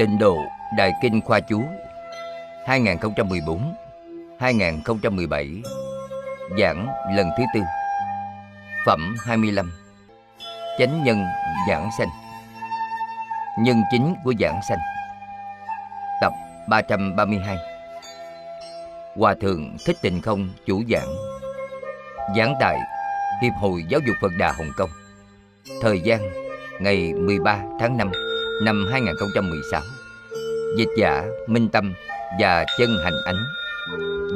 Tịnh độ Đại Kinh Khoa Chú 2014-2017 Giảng lần thứ tư. Phẩm 25 Chánh nhân giảng sanh. Nhân chính của giảng sanh. Tập 332 Hòa Thượng Thích tình Không chủ giảng. Giảng tại Hiệp hội Giáo dục Phật Đà Hồng Kông. Thời gian, ngày 13 tháng 5 năm 2016 Dịch giả Minh Tâm và Chân Hành Ánh,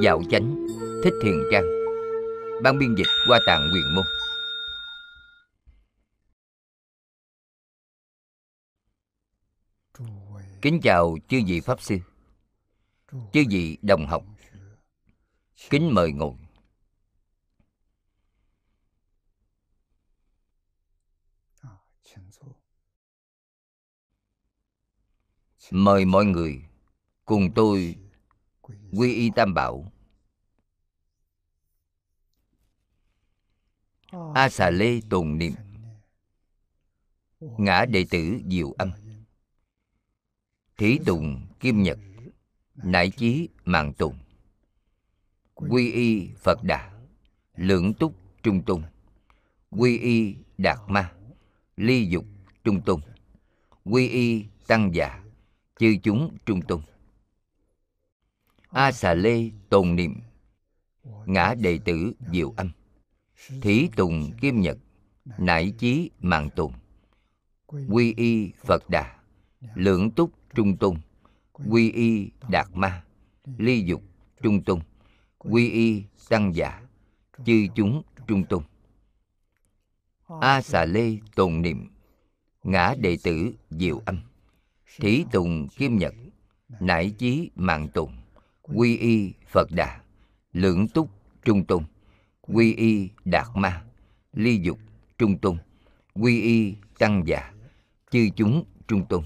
Dạo Chánh, Thích Thiền Trang, Ban biên dịch qua tạng quyền môn. Kính chào chư vị Pháp Sư, Chư vị đồng học. Kính mời ngồi. Mời mọi người cùng tôi quy y tam bảo. A xà lê tồn niệm. Ngã đệ tử diệu âm. Thí tùng kim nhật. Nải chí mạng tùng Quy y Phật Đà. Lượng túc trung tùng Quy y Đạt Ma. Ly dục trung tùng Quy y Tăng già chư chúng trung tôn a xà lê tồn niệm, ngã đệ tử diệu âm. Thí tùng kim nhật, nải chí mạng tùng. Quy y phật đà lượng túc trung tôn quy y đạt ma, ly dục trung tôn quy y tăng giả, chư chúng trung tôn a xà lê tồn niệm, ngã đệ tử diệu âm thí tùng kim nhật, nải chí mạng tùng, quy y phật đà lượng túc trung tùng, quy y đạt ma, ly dục trung tùng, quy y tăng già, chư chúng trung tùng.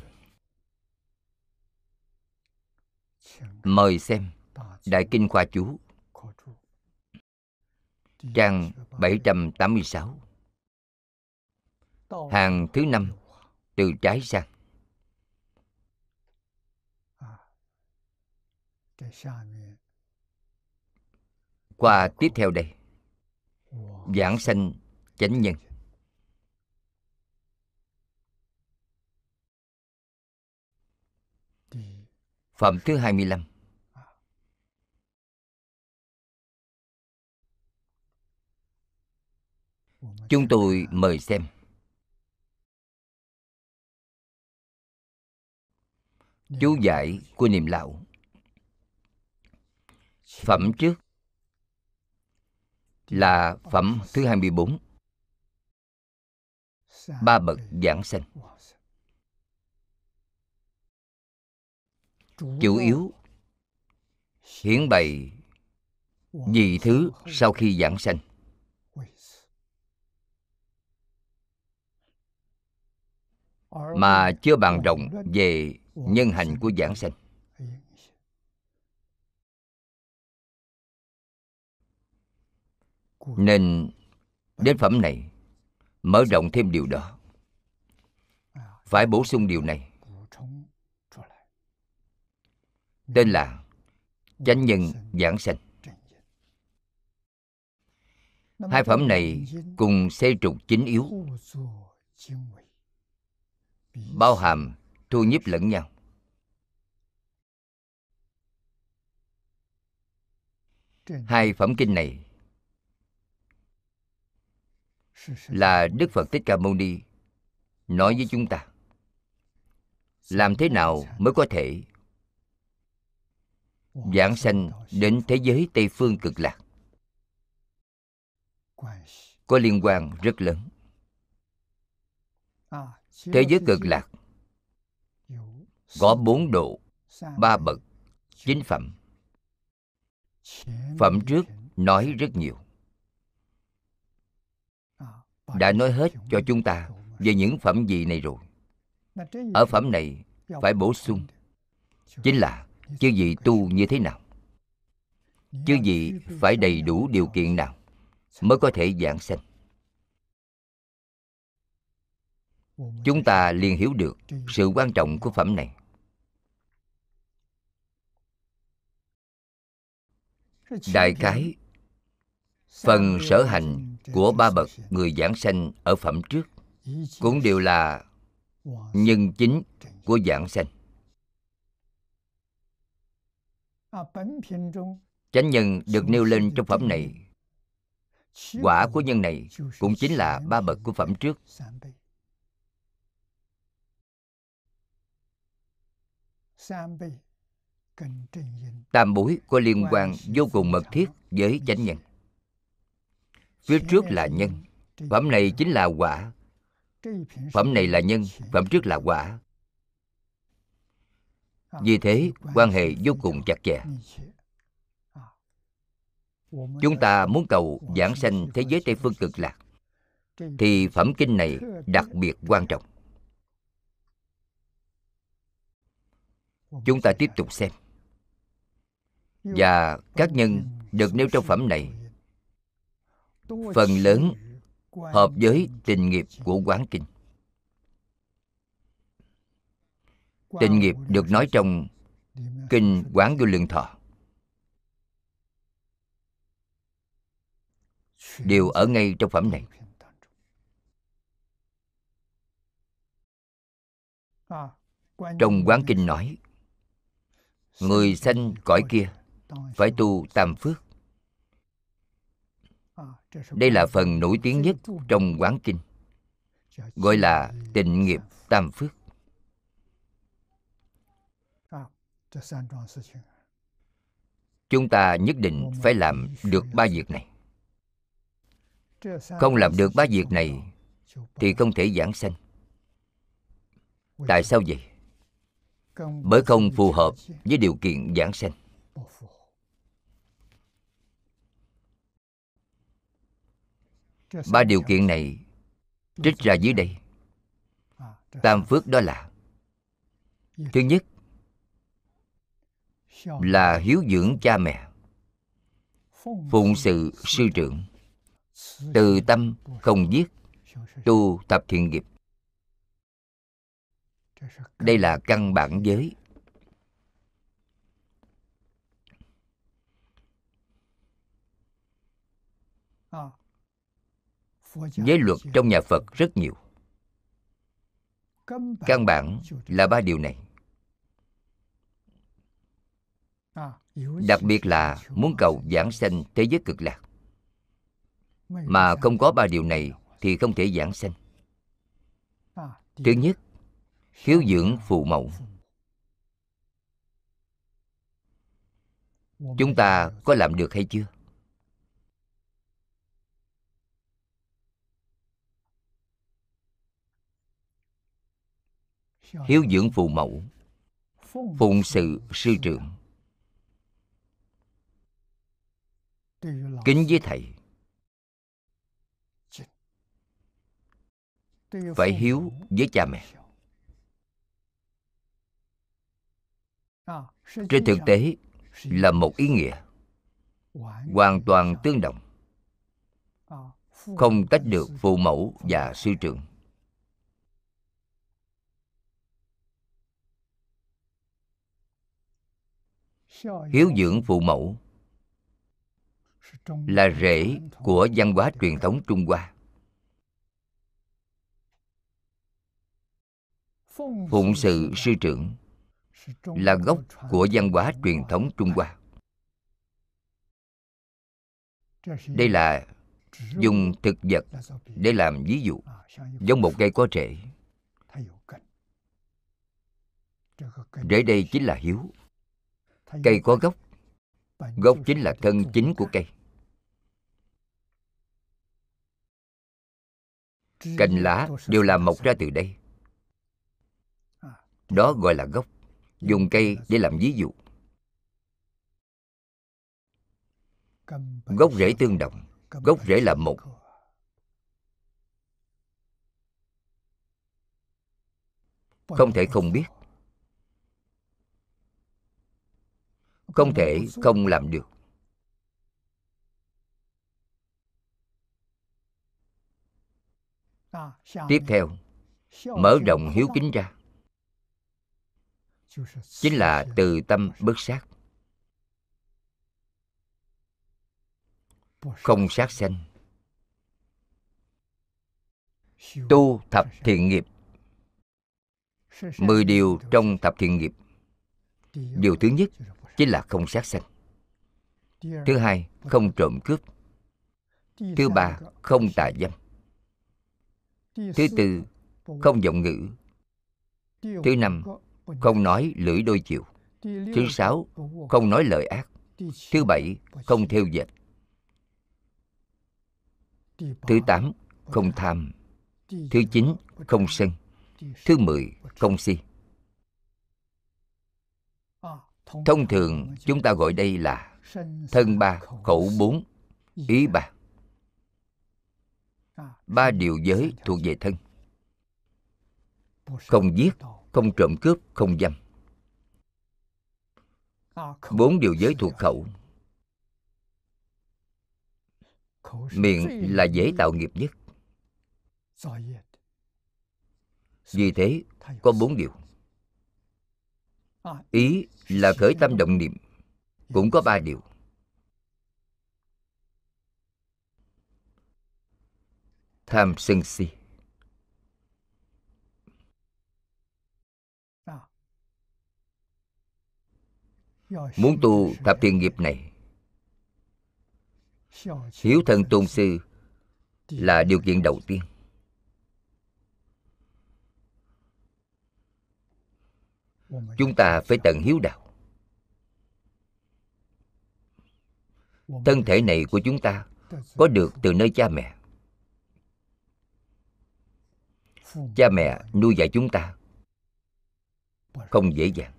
Mời xem đại kinh khoa chú. Trang 786 hàng thứ năm, từ trái sang. Qua tiếp theo đây. Giảng sanh chánh nhân. Phẩm thứ 25 Chúng tôi mời xem. Chú giải của niệm lão Phẩm trước là phẩm thứ 24 Ba bậc giảng sanh. Chủ yếu hiển bày gì thứ sau khi giảng sanh. Mà chưa bàn rộng về nhân hành của giảng sanh. Nên đến phẩm này mở rộng thêm điều đó. Phải bổ sung điều này. Tên là chánh nhân giảng sanh. Hai phẩm này cùng xê trục chính yếu. Bao hàm thu nhiếp lẫn nhau. Hai phẩm kinh này là đức phật thích ca mâu ni, nói với chúng ta, làm thế nào mới có thể giảng sanh đến thế giới tây phương cực lạc? Có liên quan rất lớn. Thế giới cực lạc có bốn độ, ba bậc chính phẩm. Phẩm trước nói rất nhiều đã nói hết cho chúng ta về những phẩm gì này rồi. Ở phẩm này phải bổ sung. Chính là chư vị tu như thế nào? Chư vị phải đầy đủ điều kiện nào mới có thể giảng sanh? Chúng ta liền hiểu được sự quan trọng của phẩm này. Đại cái phần sở hành của ba bậc người giảng sanh ở phẩm trước, cũng đều là nhân chính của giảng sanh. Chánh nhân được nêu lên trong phẩm này. Quả của nhân này cũng chính là ba bậc của phẩm trước. Tam bối có liên quan vô cùng mật thiết với chánh nhân phía trước là nhân. Phẩm này chính là quả. Phẩm này là nhân, phẩm trước là quả. Vì thế, quan hệ vô cùng chặt chẽ. Chúng ta muốn cầu giảng sanh thế giới tây phương cực lạc, thì phẩm kinh này đặc biệt quan trọng. Chúng ta tiếp tục xem. Và các nhân được nêu trong phẩm này phần lớn hợp với tình nghiệp của quán kinh. Tình nghiệp được nói trong kinh quán vô lượng thọ. Đều ở ngay trong phẩm này. trong quán kinh nói người sanh cõi kia phải tu tam phước đây là phần nổi tiếng nhất trong quán kinh, gọi là tịnh nghiệp tam phước. Chúng ta nhất định phải làm được ba việc này. Không làm được ba việc này thì không thể giảng sanh. Tại sao vậy? Bởi không phù hợp với điều kiện giảng sanh. Ba điều kiện này trích ra dưới đây. Tam phước đó là thứ nhất là hiếu dưỡng cha mẹ. Phụng sự sư trưởng. từ tâm không giết tu tập thiện nghiệp. Đây là căn bản giới giới luật trong nhà phật rất nhiều. Căn bản là ba điều này. Đặc biệt là muốn cầu giảng sanh thế giới cực lạc. Mà không có ba điều này thì không thể giảng sanh. Thứ nhất hiếu dưỡng phụ mẫu. Chúng ta có làm được hay chưa? Hiếu dưỡng phụ mẫu, phụng sự sư trưởng. Kính với thầy. Phải hiếu với cha mẹ. Trên thực tế là một ý nghĩa hoàn toàn tương đồng. Không tách được phụ mẫu và sư trưởng. Hiếu dưỡng phụ mẫu là rễ của văn hóa truyền thống trung hoa. Phụng sự sư trưởng là gốc của văn hóa truyền thống trung hoa. Đây là dùng thực vật để làm ví dụ, giống một cây có rễ. Rễ đây chính là hiếu cây có gốc. Gốc chính là thân chính của cây. Cành lá đều là mọc ra từ đây. Đó gọi là gốc. Dùng cây để làm ví dụ. Gốc rễ tương đồng. Gốc rễ là một. không thể không biết không thể không làm được. Tiếp theo mở rộng hiếu kính ra. Chính là từ tâm bất sát. Không sát. sanh. Tu thập thiện nghiệp. Mười điều trong thập thiện nghiệp. Điều thứ nhất chính là không sát sanh thứ hai không trộm cướp. Thứ ba không tà dâm. Thứ tư không giọng ngữ. Thứ năm không nói lưỡi đôi chiều. Thứ sáu không nói lời ác. Thứ bảy không theo dệt. Thứ tám không tham. Thứ chín không sân. Thứ mười không si thông thường chúng ta gọi đây là thân ba khẩu bốn ý ba. Ba điều giới thuộc về thân. Không giết không trộm cướp không dâm. Bốn điều giới thuộc khẩu. Miệng là dễ tạo nghiệp nhất. Vì thế có bốn điều. Ý là khởi tâm động niệm. Cũng có ba điều. Tham sân si. Muốn tu thập thiện nghiệp này, hiếu thân tôn sư là điều kiện đầu tiên. Chúng ta phải tận hiếu đạo. Thân thể này của chúng ta có được từ nơi cha mẹ. Cha mẹ nuôi dạy chúng ta không dễ dàng.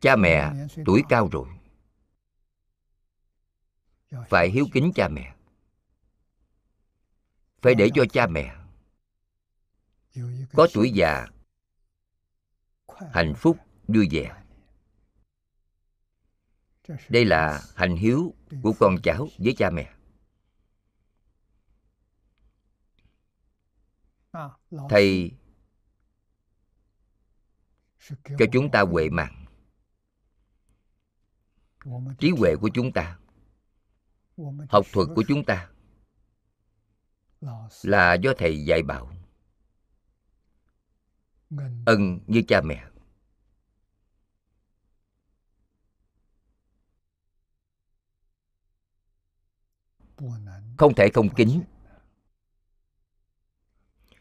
Cha mẹ tuổi cao rồi, phải hiếu kính cha mẹ. Phải để cho cha mẹ có tuổi già hạnh phúc vui vẻ. Đây là hành hiếu của con cháu với cha mẹ. Thầy cho chúng ta huệ mạng trí huệ của chúng ta học thuật của chúng ta là do thầy dạy bảo ân như cha mẹ. Không thể không kính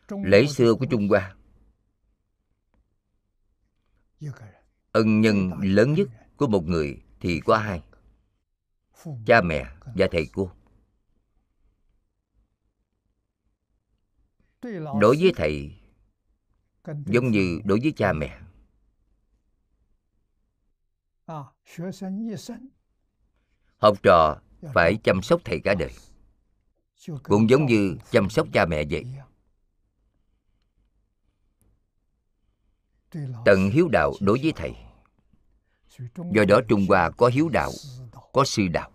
lễ xưa của trung hoa. Ân nhân lớn nhất của một người thì có hai. Cha mẹ và thầy cô. Đối với thầy giống như đối với cha mẹ. Học trò phải chăm sóc thầy cả đời. cũng giống như chăm sóc cha mẹ vậy. tận hiếu đạo đối với thầy. do đó trung hoa có hiếu đạo có sư đạo.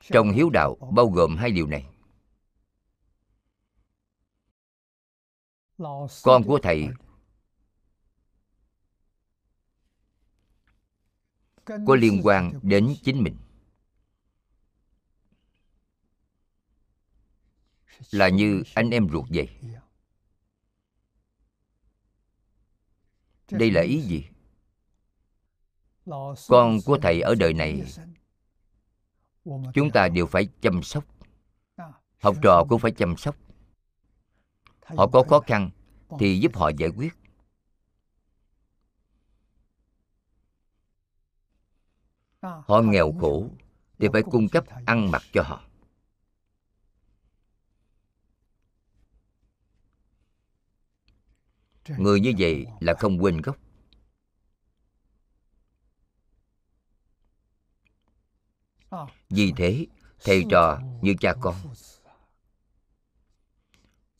Trong hiếu đạo bao gồm hai điều này con của thầy. Có liên quan đến chính mình. Là như anh em ruột vậy. đây là ý gì? con của thầy ở đời này chúng ta đều phải chăm sóc. Học trò cũng phải chăm sóc họ có khó khăn thì giúp họ giải quyết. Họ nghèo khổ thì phải cung cấp ăn mặc cho họ. Người như vậy là không quên gốc. Vì thế thầy trò như cha con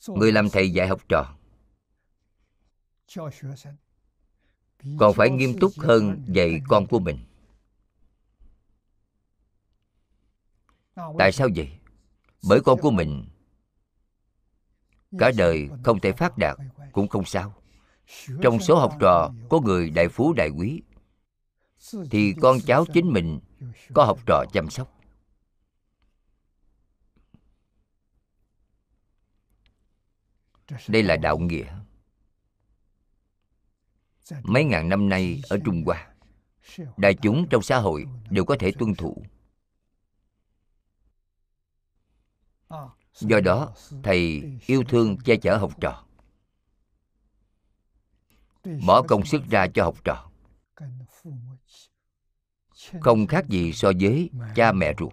người làm thầy dạy học trò. Còn phải nghiêm túc hơn dạy con của mình. Tại sao vậy? Bởi con của mình cả đời không thể phát đạt, cũng không sao. Trong số học trò có người đại phú đại quý, thì con cháu chính mình có học trò chăm sóc. Đây là đạo nghĩa. Mấy ngàn năm nay ở trung hoa, đại chúng trong xã hội đều có thể tuân thủ. Do đó, thầy yêu thương che chở học trò. Bỏ công sức ra cho học trò. Không khác gì so với cha mẹ ruột.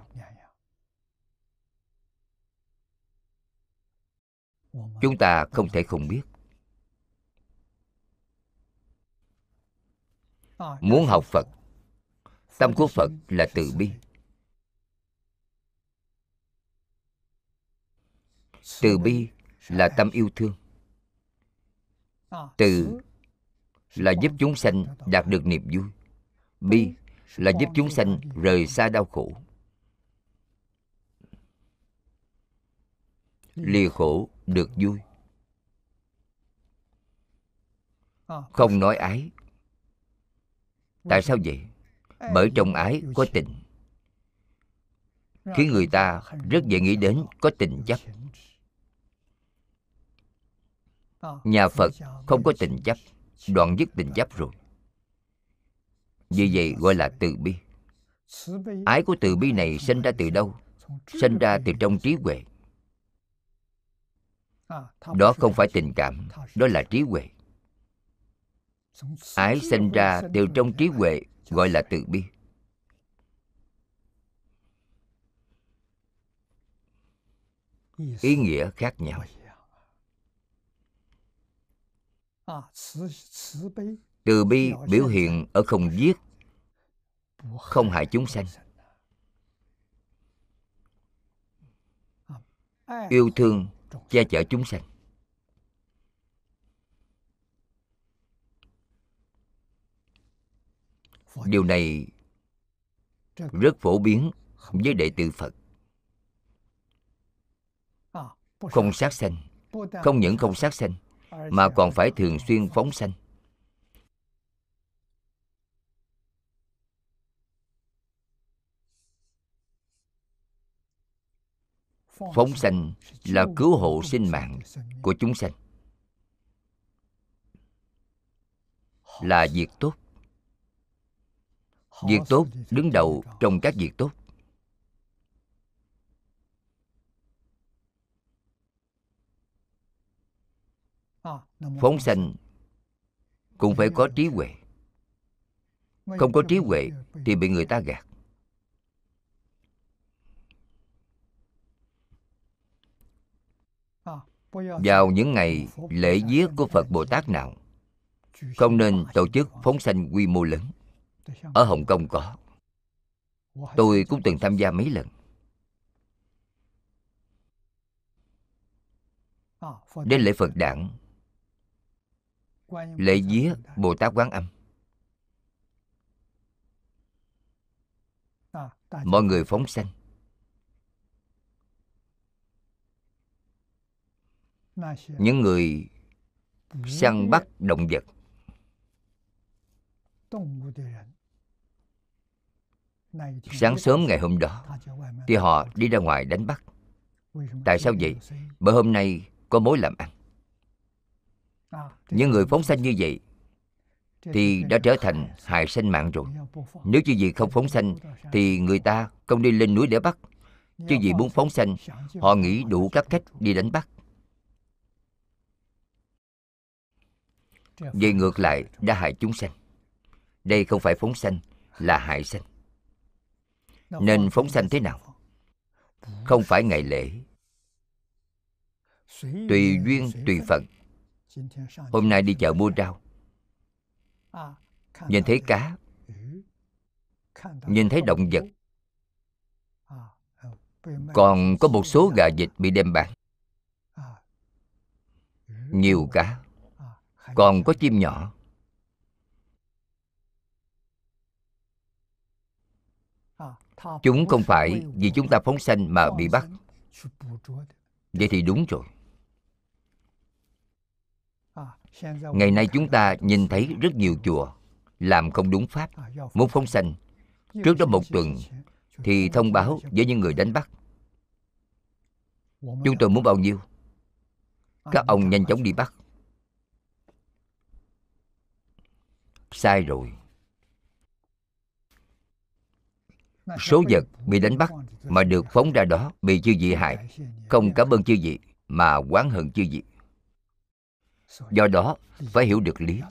Chúng ta không thể không biết. Muốn học phật, tâm của phật là từ bi. Từ bi là tâm yêu thương. Từ là giúp chúng sanh đạt được niềm vui. Bi là giúp chúng sanh rời xa đau khổ. Lìa khổ được vui. Không nói ái. Tại sao vậy? Bởi trong ái có tình. Khiến người ta rất dễ nghĩ đến có tình chấp. Nhà phật không có tình chấp đoạn dứt tình chấp rồi. Vì vậy gọi là từ bi. Ái của từ bi này sinh ra từ đâu? Sinh ra từ trong trí huệ đó không phải tình cảm đó là trí huệ. Ái sinh ra từ trong trí huệ gọi là từ bi. Ý nghĩa khác nhau. Từ bi biểu hiện ở không giết không hại chúng sanh. Yêu thương che chở chúng sanh. Điều này rất phổ biến với đệ tử phật. Không sát sanh không những không sát sanh mà còn phải thường xuyên phóng sanh phóng sanh là cứu hộ sinh mạng của chúng sanh. Là việc tốt. Việc tốt đứng đầu trong các việc tốt. Phóng sanh cũng phải có trí huệ. Không có trí huệ thì bị người ta gạt. Vào những ngày lễ viết của phật bồ tát nào, không nên tổ chức phóng sanh quy mô lớn. Ở hồng kông có. Tôi cũng từng tham gia mấy lần. Đến lễ phật đản, lễ vía bồ tát quán âm. Mọi người phóng sanh. Những người săn bắt động vật. Sáng sớm ngày hôm đó thì họ đi ra ngoài đánh bắt. Tại sao vậy? bởi hôm nay có mối làm ăn. Những người phóng sanh như vậy thì đã trở thành hại sanh mạng rồi. Nếu như gì không phóng sanh thì người ta không đi lên núi để bắt. Chứ vì muốn phóng sanh họ nghĩ đủ các cách đi đánh bắt Về ngược lại, đã hại chúng sanh. Đây không phải phóng sanh, là hại sanh. Nên phóng sanh thế nào? Không phải ngày lễ. Tùy duyên, tùy phận. Hôm nay đi chợ mua rau. Nhìn thấy cá. Nhìn thấy động vật. Còn có một số gà vịt bị đem bán. Nhiều cá còn có chim nhỏ. Chúng không phải vì chúng ta phóng sanh mà bị bắt. Vậy thì đúng rồi. Ngày nay chúng ta nhìn thấy rất nhiều chùa làm không đúng pháp, muốn phóng sanh. Trước đó một tuần thì thông báo với những người đánh bắt. Chúng tôi muốn bao nhiêu? Các ông nhanh chóng đi bắt. Sai rồi. Số vật bị đánh bắt mà được phóng ra đó bị chư vị hại không cảm ơn chư vị mà oán hận chư vị. Do đó phải hiểu được lý.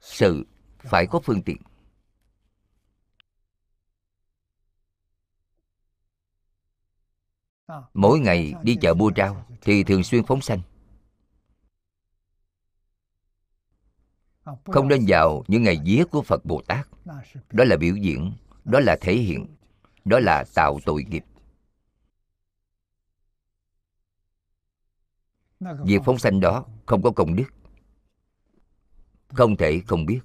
sự phải có phương tiện. Mỗi ngày đi chợ mua rau thì thường xuyên phóng sanh không nên vào những ngày vía của phật bồ tát. Đó là biểu diễn đó là thể hiện đó là tạo tội nghiệp. Việc phóng sanh đó không có công đức. Không thể không biết.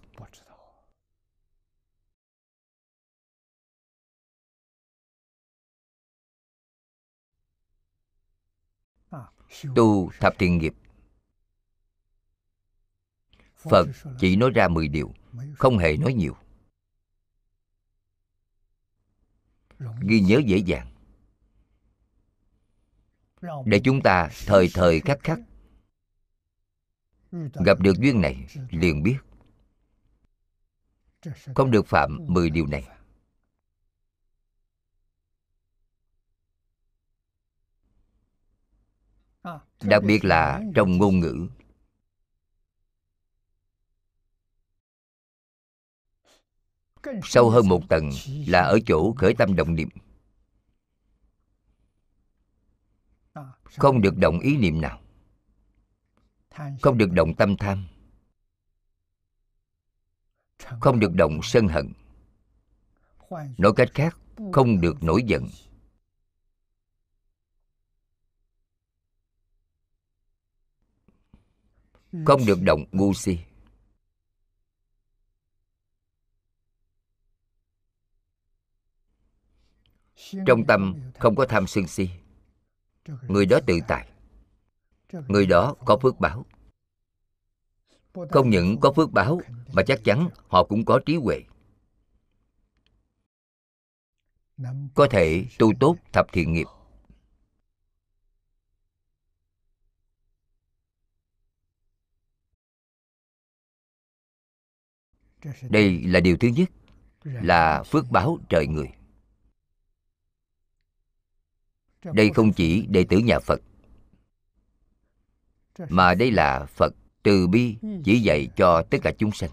Tu thập thiện nghiệp phật chỉ nói ra 10 điều, không hề nói nhiều. Ghi nhớ dễ dàng. Để chúng ta thời thời khắc khắc gặp được duyên này liền biết. Không được phạm 10 điều này. Đặc biệt là trong ngôn ngữ. Sâu hơn một tầng là ở chỗ khởi tâm động niệm. Không được động ý niệm nào. Không được động tâm tham. Không được động sân hận. Nói cách khác, không được nổi giận. Không được động ngu si. Trong tâm không có tham sân si. Người đó tự tại. Người đó có phước báo. Không những có phước báo, mà chắc chắn họ cũng có trí huệ. Có thể tu tốt thập thiện nghiệp. Đây là điều thứ nhất, là phước báo trời người đây không chỉ đệ tử nhà phật mà đây là phật từ bi chỉ dạy cho tất cả chúng sanh.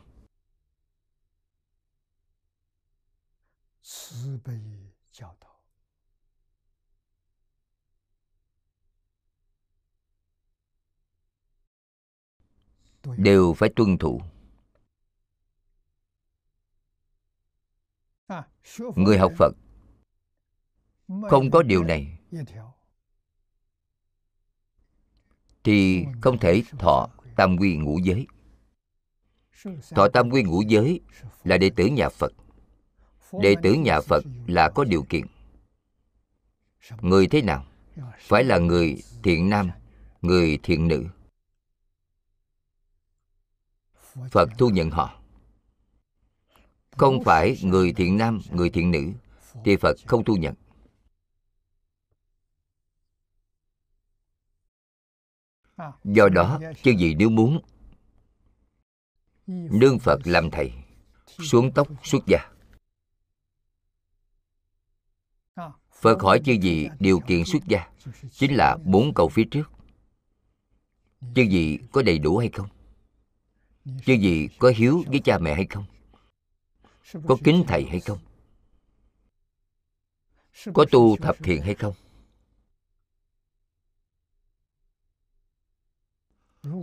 Đều phải tuân thủ. Người học phật không có điều này thì không thể thọ tam quy ngũ giới. Thọ tam quy ngũ giới là đệ tử nhà phật. Đệ tử nhà phật là có điều kiện. người thế nào? Phải là người thiện nam người thiện nữ. Phật thu nhận họ. Không phải người thiện nam người thiện nữ thì phật không thu nhận do đó, chứ gì nếu muốn. Nương phật làm thầy, xuống tóc, xuất gia. Phật hỏi chư gì điều kiện xuất gia, chính là bốn câu phía trước. Chư gì có đầy đủ hay không? Chư gì có hiếu với cha mẹ hay không? Có kính thầy hay không? Có tu thập thiện hay không?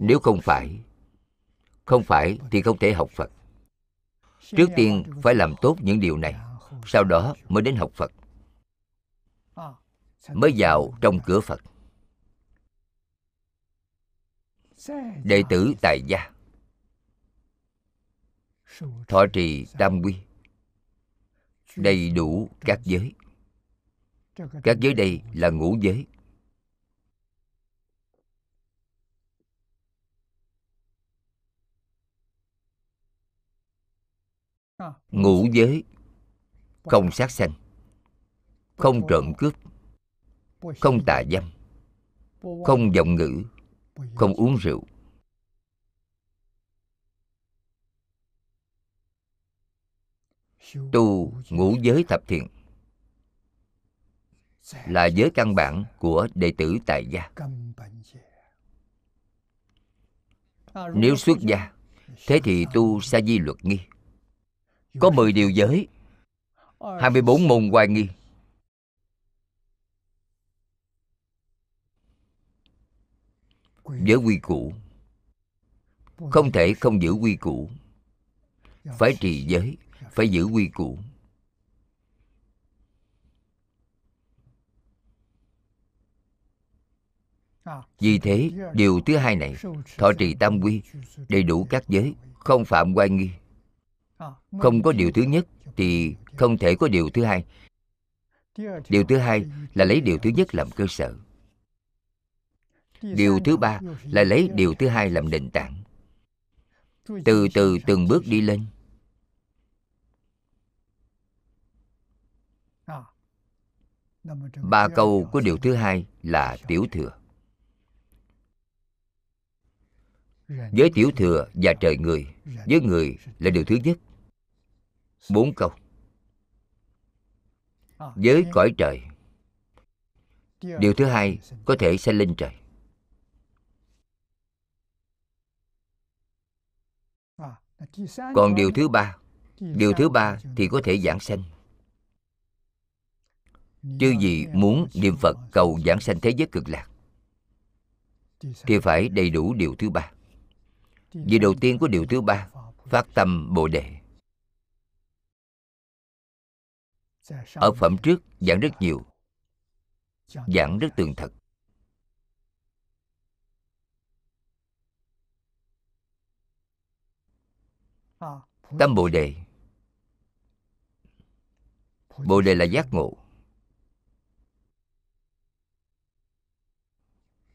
Nếu không phải không phải thì không thể học phật. Trước tiên phải làm tốt những điều này, sau đó mới đến học phật. Mới vào trong cửa phật. Đệ tử tại gia, thọ trì tam quy, đầy đủ các giới. Các giới đây là ngũ giới. Ngũ giới không sát sanh không trộm cướp không tà dâm không vọng ngữ không uống rượu. Tu ngũ giới thập thiện là giới căn bản của đệ tử tại gia. nếu xuất gia thế thì tu sa di luật nghi có 10 điều giới. 24 môn hoài nghi. Giới quy củ. Không thể không giữ quy củ. Phải trì giới Phải giữ quy củ. Vì thế, điều thứ hai này, thọ trì tam quy, đầy đủ các giới, không phạm quan nghi. Không có điều thứ nhất thì không thể có điều thứ hai. Điều thứ hai là lấy điều thứ nhất làm cơ sở. Điều thứ ba là lấy điều thứ hai làm nền tảng. Từ từ từng bước đi lên. Ba câu của điều thứ hai là tiểu thừa. Với tiểu thừa và trời người Với người là điều thứ nhất Bốn câu. Với cõi trời. Điều thứ hai có thể sanh lên trời. Còn điều thứ ba Điều thứ ba thì có thể giảng sanh. Chứ gì muốn niệm Phật cầu giảng sanh thế giới cực lạc Thì phải đầy đủ điều thứ ba. Vì đầu tiên của điều thứ ba Phát tâm Bồ Đề Ở phẩm trước giảng rất nhiều. Giảng rất tường thật. Tâm Bồ Đề. Bồ Đề là giác ngộ.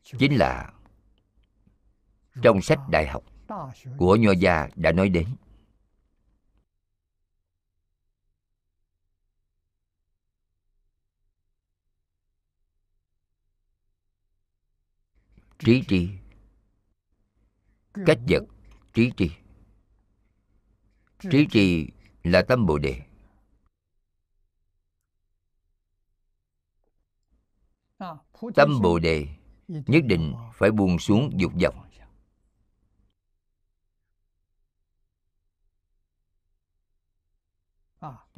Chính là Trong sách đại học Của Nho Gia đã nói đến. Trí tri. Cách vật trí tri. Trí trì là tâm bồ đề. Tâm bồ đề nhất định phải buông xuống dục vọng.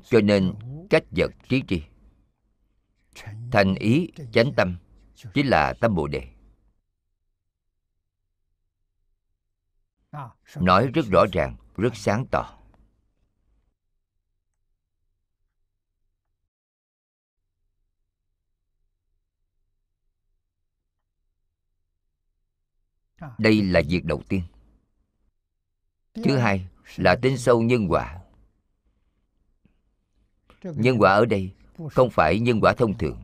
Cho nên cách vật trí trì thành ý chánh tâm chính là tâm bồ đề nói rất rõ ràng rất sáng tỏ. Đây là việc đầu tiên. Thứ hai là tin sâu nhân quả. Nhân quả ở đây không phải nhân quả thông thường.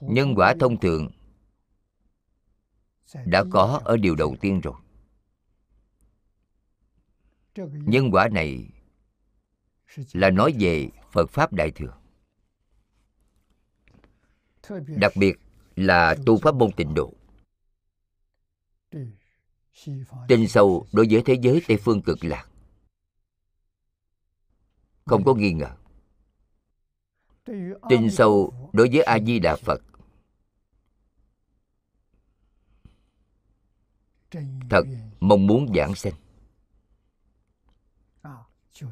Nhân quả thông thường đã có ở điều đầu tiên rồi nhân quả này là nói về phật pháp đại thừa. Đặc biệt là tu pháp môn tịnh độ. Tinh sâu, đối với thế giới tây phương cực lạc, không có nghi ngờ. Tin sâu, đối với a di đà phật, thật mong muốn giảng sanh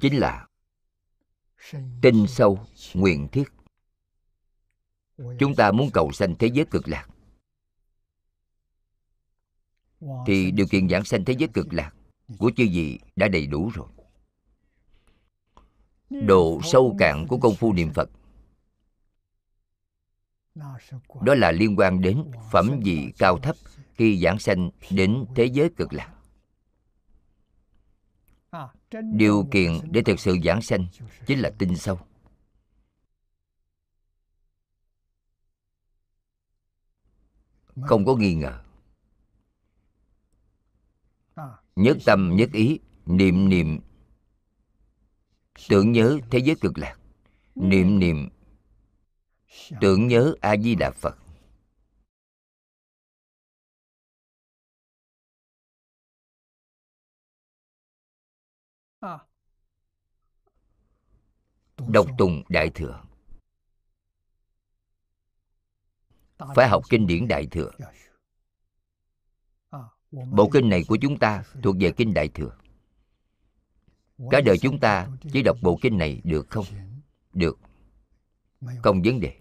chính là tin sâu nguyện thiết. chúng ta muốn cầu sanh thế giới cực lạc。thì điều kiện giảng sanh thế giới cực lạc của chư vị đã đầy đủ rồi. Độ sâu cạn của công phu niệm phật. Đó là liên quan đến phẩm vị cao thấp khi giảng sanh đến thế giới cực lạc điều kiện để thực sự giảng sanh chính là tinh sâu. Không có nghi ngờ. Nhất tâm nhất ý niệm niệm. Tưởng nhớ thế giới cực lạc. Niệm niệm tưởng nhớ a di đà phật đọc tùng đại thừa. Phải học kinh điển đại thừa. Bộ kinh này của chúng ta thuộc về kinh đại thừa. Cả đời chúng ta chỉ đọc bộ kinh này được không? Được. Không vấn đề.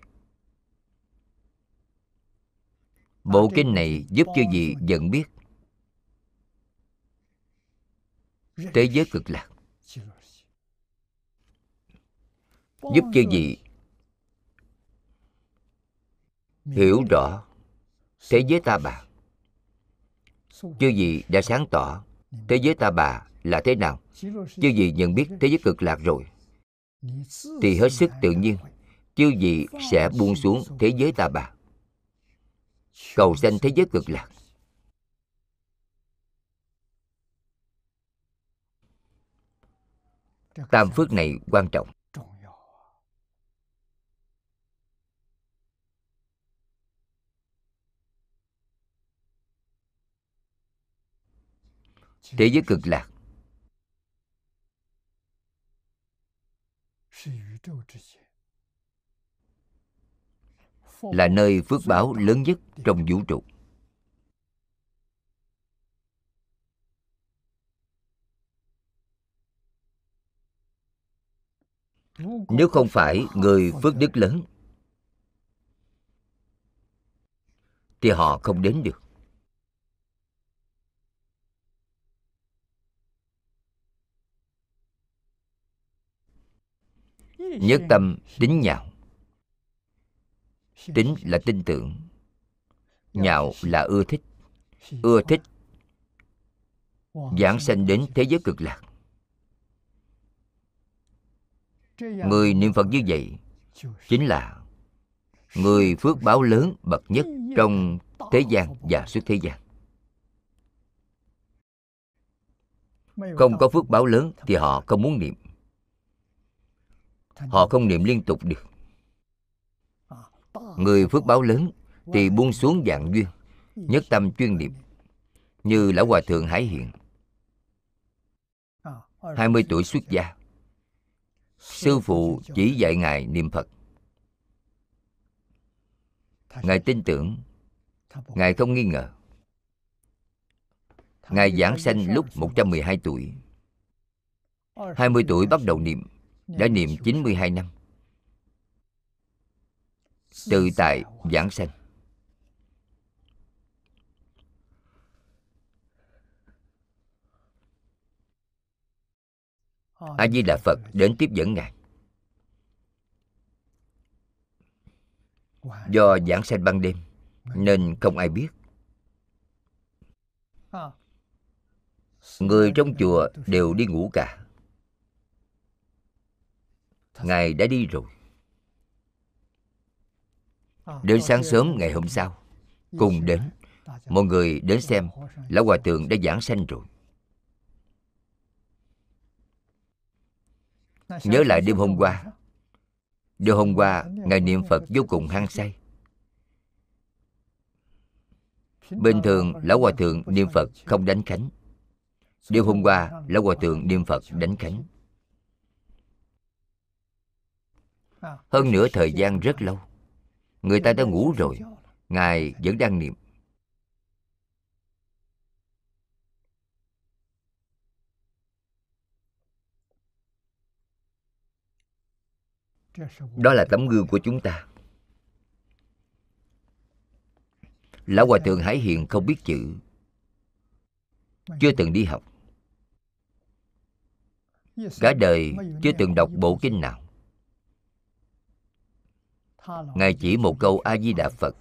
Bộ kinh này giúp cho gì nhận biết? Thế giới cực lạc giúp chư gì? Hiểu rõ. Thế giới ta bà. Chư gì đã sáng tỏ thế giới ta bà là thế nào? Chư gì nhận biết thế giới cực lạc rồi. Thì hết sức tự nhiên, chư gì sẽ buông xuống thế giới ta bà. Cầu sanh thế giới cực lạc. Tam phước này quan trọng. Thế giới cực lạc. Là nơi phước báo lớn nhất trong vũ trụ. Nếu không phải người phước đức lớn, thì họ không đến được. Nhất tâm, tính nhạo. Tính là tin tưởng. Nhạo là ưa thích. Ưa thích giảng sanh đến thế giới cực lạc. Người niệm phật như vậy chính là người phước báo lớn bậc nhất trong thế gian và suốt thế gian. Không có phước báo lớn thì họ không muốn niệm họ không niệm liên tục được. Người phước báo lớn thì buông xuống dạng duyên nhất tâm chuyên niệm như lão hòa thượng hải hiện 20 tuổi xuất gia sư phụ chỉ dạy ngài niệm phật. Ngài tin tưởng ngài không nghi ngờ. Ngài giảng sanh lúc 112 tuổi. 20 tuổi bắt đầu niệm đã niệm 92 năm. Tự tại giảng sanh. A di đà phật đến tiếp dẫn ngài. Do giảng sanh ban đêm nên không ai biết. người trong chùa đều đi ngủ cả ngài đã đi rồi. Đến sáng sớm ngày hôm sau cùng đến mọi người đến xem lão hòa thượng đã giảng sanh rồi. Nhớ lại đêm hôm qua. đêm hôm qua ngài niệm phật vô cùng hăng say. Bình thường lão hòa thượng niệm phật không đánh khánh. Đêm hôm qua lão hòa thượng niệm phật đánh khánh hơn nữa thời gian rất lâu. Người ta đã ngủ rồi. Ngài vẫn đang niệm. Đó là tấm gương của chúng ta. Lão hòa thượng hải hiền không biết chữ. Chưa từng đi học. Cả đời chưa từng đọc bộ kinh nào ngài chỉ một câu a di đà phật.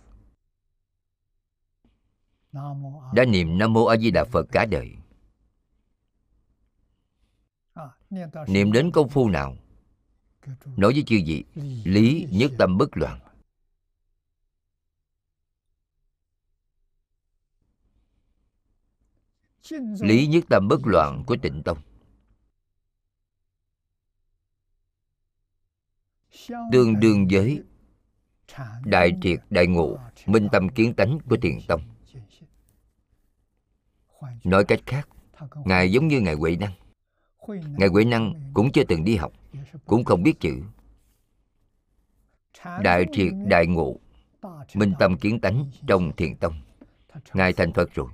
Đã niệm nam mô a di đà phật cả đời. Niệm đến công phu nào, nói với chư gì lý nhất tâm bất loạn. Lý nhất tâm bất loạn của tịnh tông. Tương đương với đại triệt đại ngộ, minh tâm kiến tánh của thiền tông. Nói cách khác, ngài giống như ngài huệ năng. Ngài huệ năng cũng chưa từng đi học, cũng không biết chữ. Đại triệt đại ngộ, minh tâm kiến tánh trong thiền tông. Ngài thành phật rồi.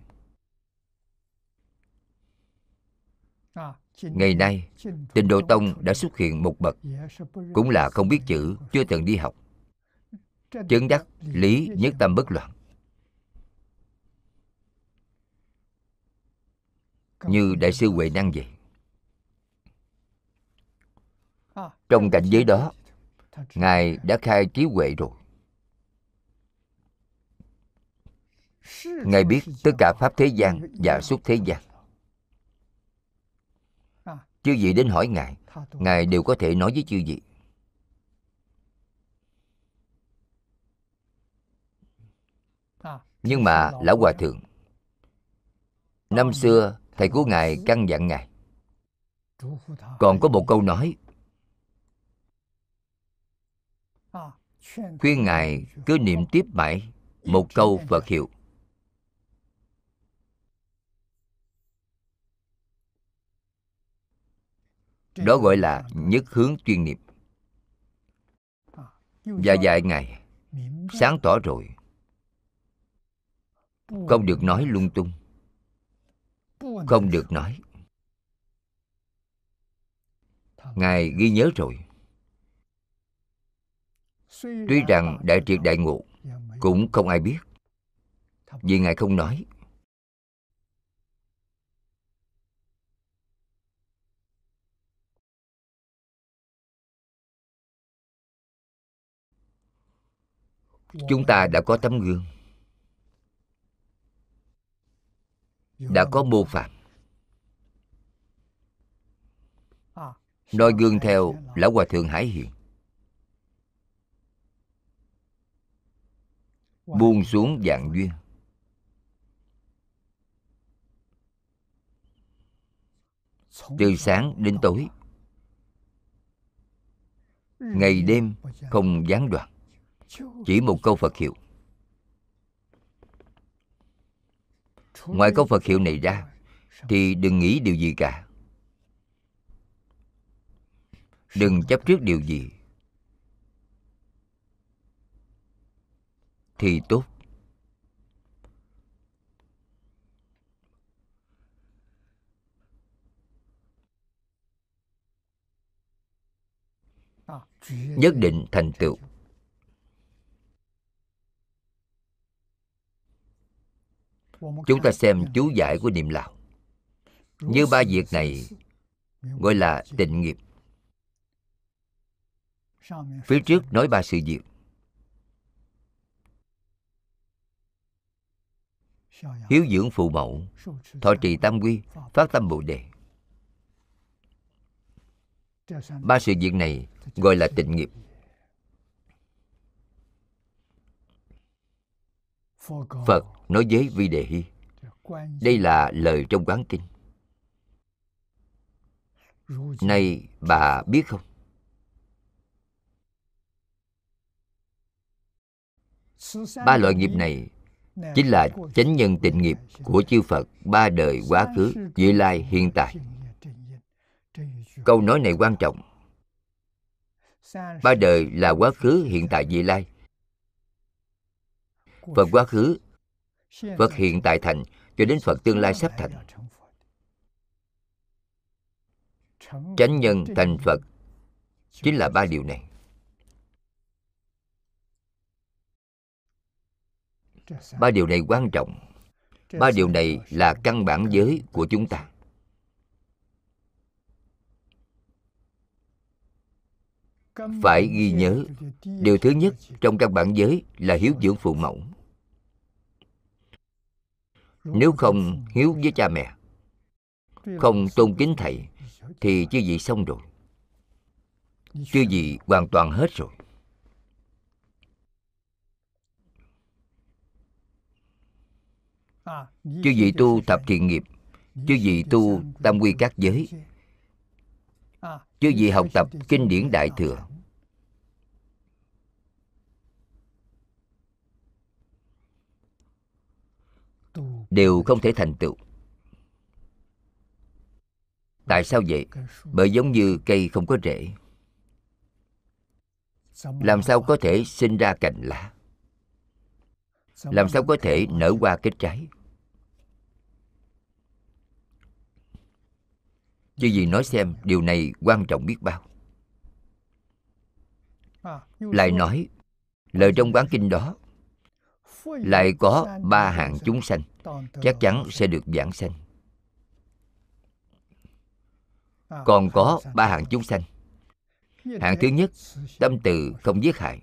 Ngày nay, tịnh độ tông đã xuất hiện một bậc, cũng là không biết chữ, chưa từng đi học chứng đắc lý nhất tâm bất loạn. Như đại sư huệ năng vậy. Trong cảnh giới đó, ngài đã khai trí huệ rồi. Ngài biết tất cả pháp thế gian và xuất thế gian. Chư vị đến hỏi ngài ngài đều có thể nói với chư vị. Nhưng mà lão hòa thượng, năm xưa thầy của ngài căn dặn ngài. Còn có một câu nói, khuyên ngài cứ niệm tiếp mãi một câu phật hiệu. Đó gọi là nhất hướng chuyên nghiệp. Và dạy ngày sáng tỏ rồi không được nói lung tung. Không được nói. Ngài ghi nhớ rồi. Tuy rằng đại triệt đại ngộ, cũng không ai biết. Vì ngài không nói. Chúng ta đã có tấm gương. Đã có mô phạm noi gương theo lão hòa thượng hải hiền. Buông xuống dạng duyên. Từ sáng đến tối. ngày đêm không gián đoạn. Chỉ một câu phật hiệu ngoài câu phật hiệu này ra, thì đừng nghĩ điều gì cả. Đừng chấp trước điều gì, thì tốt. Nhất định thành tựu. Chúng ta xem chú giải của niệm lão như ba việc này gọi là tịnh nghiệp. Phía trước nói ba sự việc. Hiếu dưỡng phụ mẫu, thọ trì tam quy, phát tâm bồ đề. Ba sự việc này gọi là tịnh nghiệp. Phật nói với vi đề hy đây là lời trong quán kinh. Nay bà biết không? Ba loại nghiệp này chính là chánh nhân tịnh nghiệp của chư phật ba đời quá khứ, vị lai hiện tại. Câu nói này quan trọng. Ba đời là quá khứ, hiện tại vị lai phật quá khứ, phật hiện tại thành, cho đến phật tương lai sắp thành. Chánh nhân thành phật chính là ba điều này. Ba điều này quan trọng. Ba điều này là căn bản giới của chúng ta. Phải ghi nhớ, điều thứ nhất trong căn bản giới là hiếu dưỡng phụ mẫu. Nếu không hiếu với cha mẹ, không tôn kính thầy, thì chư vị xong rồi. Chư vị hoàn toàn hết rồi. Chư vị tu thập thiện nghiệp, chư vị tu tam quy các giới chứ gì học tập kinh điển đại thừa. Đều không thể thành tựu. Tại sao vậy? Bởi giống như cây không có rễ. Làm sao có thể sinh ra cành lá? Làm sao có thể nở hoa kết trái? Chứ gì nói xem, điều này quan trọng biết bao. Lại nói, lời trong quán kinh đó, lại có ba hạng chúng sanh, chắc chắn sẽ được giảng sanh. Còn có ba hạng chúng sanh. Hạng thứ nhất, tâm từ không giết hại,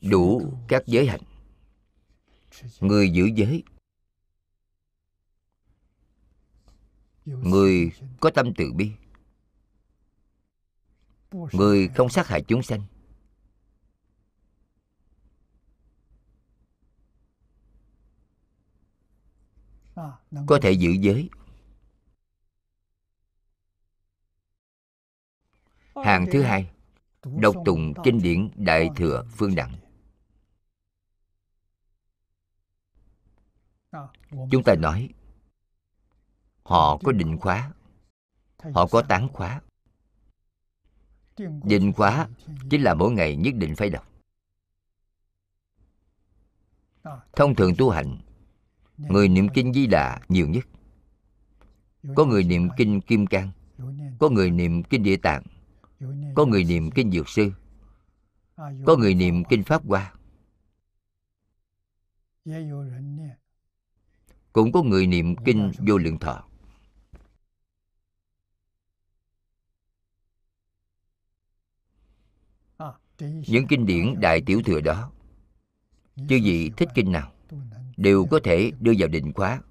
đủ các giới hạnh. Người giữ giới người có tâm từ bi. Người không sát hại chúng sanh. Có thể giữ giới. Hàng thứ hai đọc tụng kinh điển đại thừa phương đẳng. Chúng ta nói họ có định khóa. Họ có tán khóa. Định khóa chính là mỗi ngày nhất định phải đọc. Thông thường tu hành, người niệm kinh di đà nhiều nhất. Có người niệm kinh kim cang, có người niệm kinh địa tạng, có người niệm kinh dược sư, có người niệm kinh pháp hoa. Cũng có người niệm kinh vô lượng thọ. Những kinh điển đại tiểu thừa đó, chư vị thích kinh nào, đều có thể đưa vào định khóa.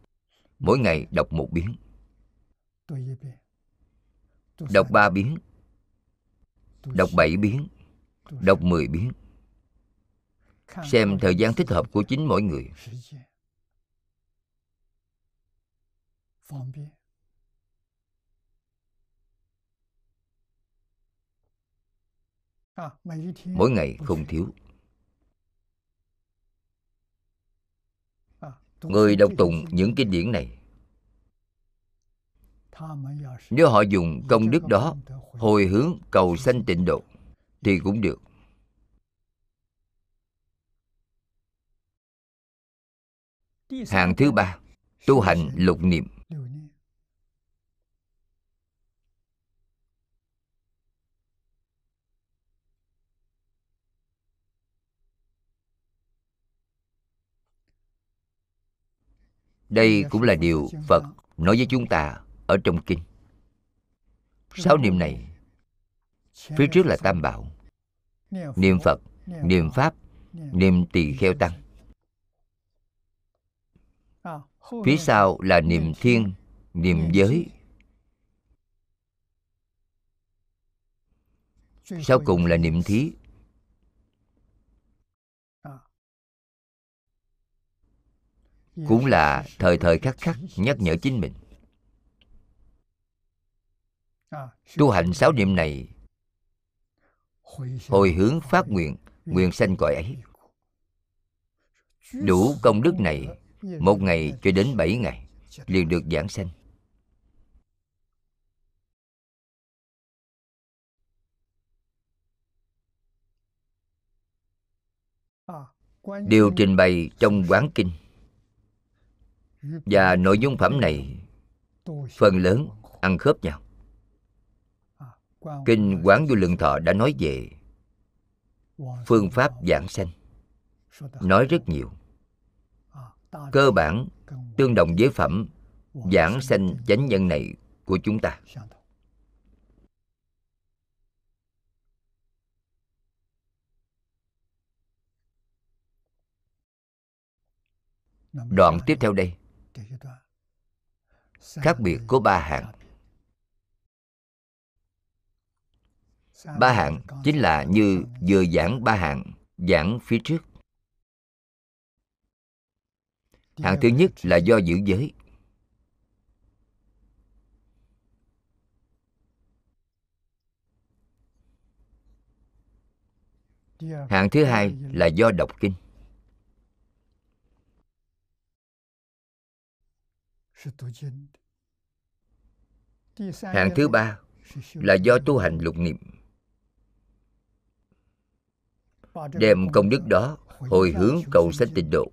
Mỗi ngày đọc một biến. Đọc ba biến. Đọc bảy biến. Đọc mười biến. Xem thời gian thích hợp của chính mỗi người. Mỗi ngày không thiếu người đọc tụng những kinh điển này。nếu họ dùng công đức đó hồi hướng cầu sanh tịnh độ thì cũng được. hạng thứ ba tu hành lục niệm đây cũng là điều phật nói với chúng ta ở trong kinh. Sáu niệm này, phía trước là tam bảo. Niệm phật, niệm pháp, niệm tỳ kheo tăng. Phía sau là niệm thiên, niệm giới. Sau cùng là niệm thí. Cũng là thời thời khắc khắc nhắc nhở chính mình. Tu hành sáu niệm này hồi hướng phát nguyện nguyện sanh cõi ấy. Đủ công đức này một ngày cho đến bảy ngày liền được giảng sanh. Điều trình bày trong quán kinh và nội dung phẩm này, phần lớn ăn khớp nhau. Kinh quán vô lượng thọ đã nói về phương pháp giảng sanh. Nói rất nhiều. Cơ bản, tương đồng với phẩm giảng sanh chánh nhân này của chúng ta. Đoạn tiếp theo đây khác biệt của ba hạng. ba hạng chính là như vừa giảng ba hạng giảng phía trước. Hạng thứ nhất là do giữ giới. Hạng thứ hai là do đọc kinh hạng thứ ba là do tu hành lục niệm. Đem công đức đó hồi hướng cầu sanh tịnh độ.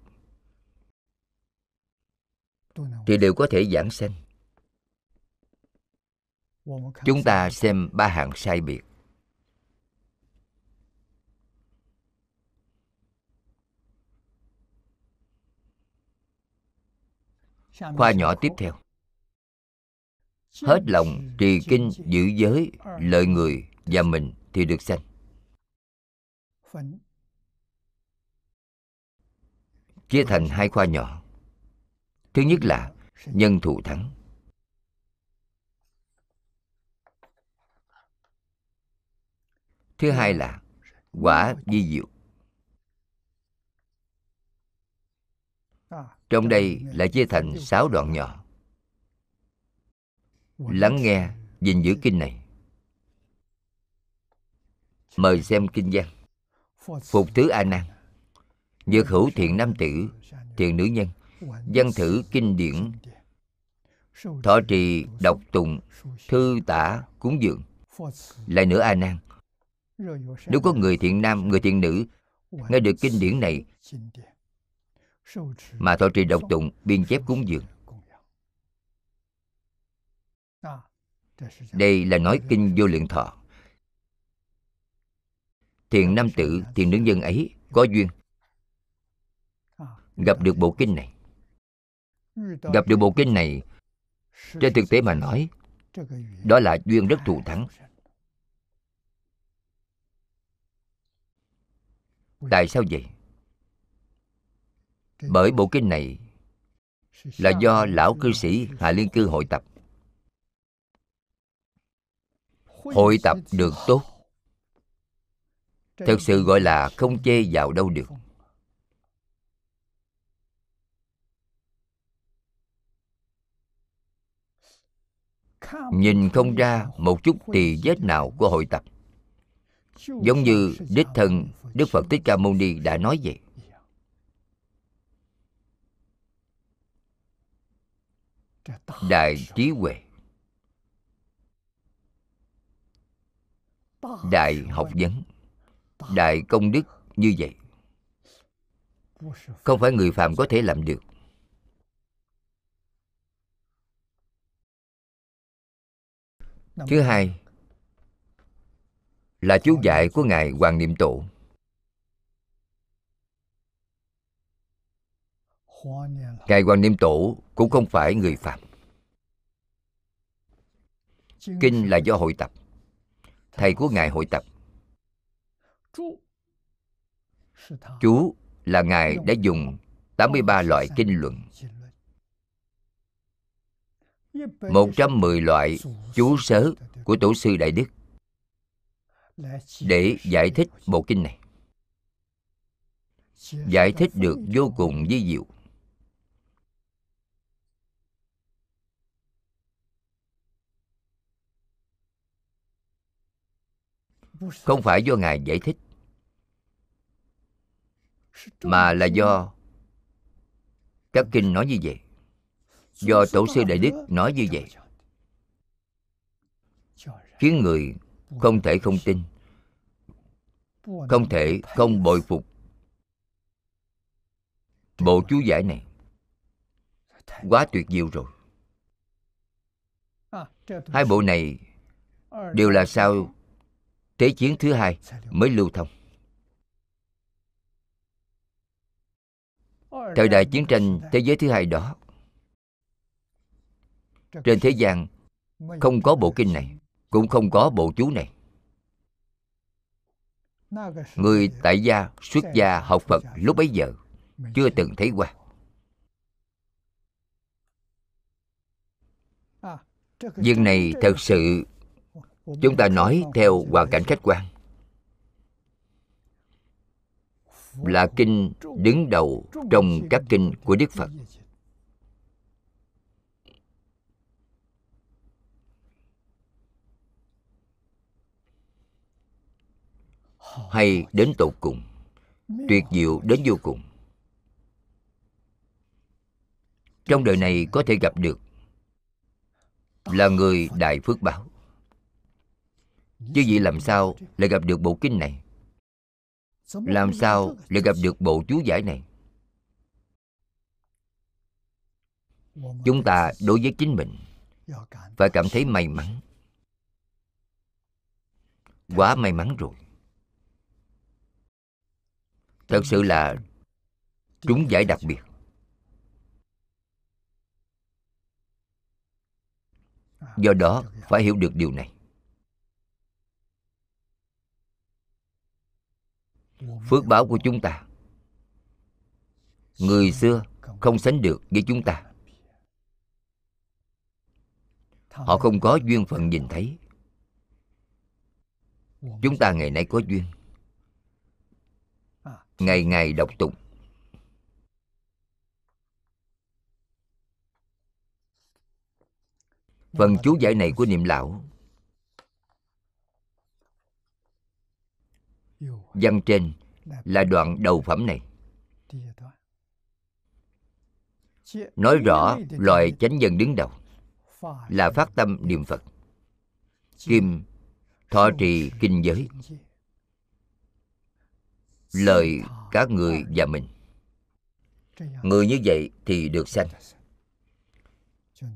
Thì đều có thể giảng sanh. Chúng ta xem ba hạng sai biệt khoa nhỏ tiếp theo. Hết lòng trì kinh giữ giới, lợi người và mình thì được sanh. Chia thành hai khoa nhỏ. Thứ nhất là nhân thù thắng. Thứ hai là quả di diệu. Trong đây là chia thành sáu đoạn nhỏ. Lắng nghe, gìn giữ kinh này. Mời xem kinh văn. Phục thứ a nan. Dược hữu thiện nam tử, thiện nữ nhân. Văn thử kinh điển. Thọ trì, đọc tụng, thư tả, cúng dường. Lại nữa a nan. Nếu có người thiện nam, người thiện nữ, nghe được kinh điển này mà thọ trì đọc tụng, biên chép cúng dường. Đây là nói kinh vô lượng thọ. Thiền nam tử, thiền nữ nhân ấy, có duyên gặp được bộ kinh này. Gặp được bộ kinh này, trên thực tế mà nói, đó là duyên rất thù thắng. Tại sao vậy? Bởi bộ kinh này là do lão cư sĩ Hà liên cư hội tập. Hội tập được tốt. Thực sự gọi là không chê vào đâu được. Nhìn không ra một chút tỳ vết nào của hội tập. Giống như đích thân đức phật thích ca mâu ni đã nói vậy. Đại trí huệ. Đại học vấn. Đại công đức như vậy. Không phải người phàm có thể làm được. Thứ hai là chú dạy của ngài hoàng niệm tổ. Ngài hoàng niệm tổ cũng không phải người phạm kinh là do hội tập thầy của ngài hội tập chú là ngài đã dùng 83 loại kinh luận 110 loại chú sớ của Tổ sư Đại Đức để giải thích bộ kinh này. Giải thích được vô cùng di diệu. Không phải do Ngài giải thích, Mà là do các kinh nói như vậy. Do tổ sư đại đức nói như vậy, khiến người không thể không tin, không thể không bội phục bộ chú giải này. Quá tuyệt diệu rồi. Hai bộ này đều là sao thế chiến thứ hai mới lưu thông. Thời đại chiến tranh thế giới thứ hai đó trên thế gian không có bộ kinh này cũng không có bộ chú này. Người tại gia xuất gia học phật lúc bấy giờ chưa từng thấy qua. Việc này thật sự chúng ta nói theo hoàn cảnh khách quan. là kinh đứng đầu trong các kinh của đức phật. hay đến tột cùng tuyệt diệu đến vô cùng. Trong đời này có thể gặp được là người đại phước báo chứ vậy làm sao lại gặp được bộ kinh này? Làm sao lại gặp được bộ chú giải này? Chúng ta đối với chính mình phải cảm thấy may mắn. Quá may mắn rồi. Thật sự là trúng giải đặc biệt. Do đó phải hiểu được điều này. Phước báo của chúng ta. Người xưa không sánh được với chúng ta. Họ không có duyên phận nhìn thấy. Chúng ta ngày nay có duyên. Ngày ngày đọc tụng. Phần chú giải này của niệm lão văn trên là đoạn đầu phẩm này. Nói rõ loài chánh dân đứng đầu là phát tâm niệm phật. Kim, thọ trì kinh giới. Lời các người và mình. Người như vậy thì được sanh.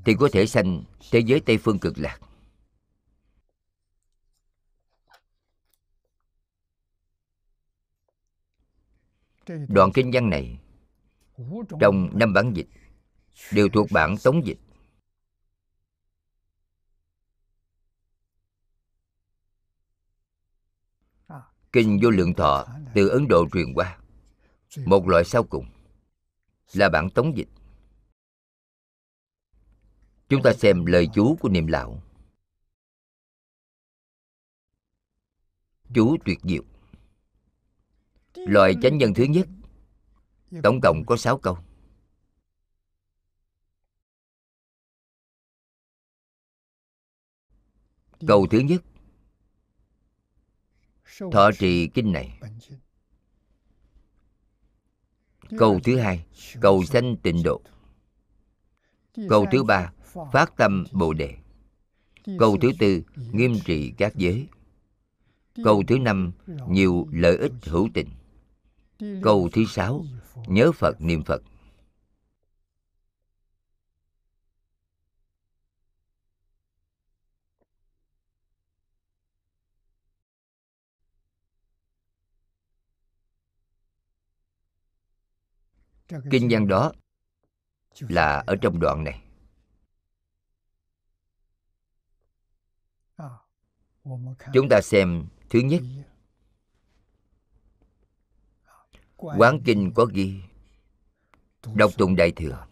Thì có thể sanh thế giới tây phương cực lạc. Đoạn kinh văn này trong năm bản dịch đều thuộc bản tống dịch. Kinh vô lượng thọ từ ấn độ truyền qua, một loại sau cùng là bản tống dịch. Chúng ta xem lời chú của niệm lão. Chú tuyệt diệu loài chánh nhân thứ nhất. Tổng cộng có sáu câu. Câu thứ nhất. Thọ trì kinh này. Câu thứ hai. Cầu sanh tịnh độ. Câu thứ ba. Phát tâm bồ đề. Câu thứ tư. Nghiêm trị các giới. Câu thứ năm. Nhiều lợi ích hữu tình câu thứ sáu, nhớ phật, niệm phật. Kinh văn đó là ở trong đoạn này. Chúng ta xem thứ nhất. Quán kinh có ghi đọc tụng đại thừa.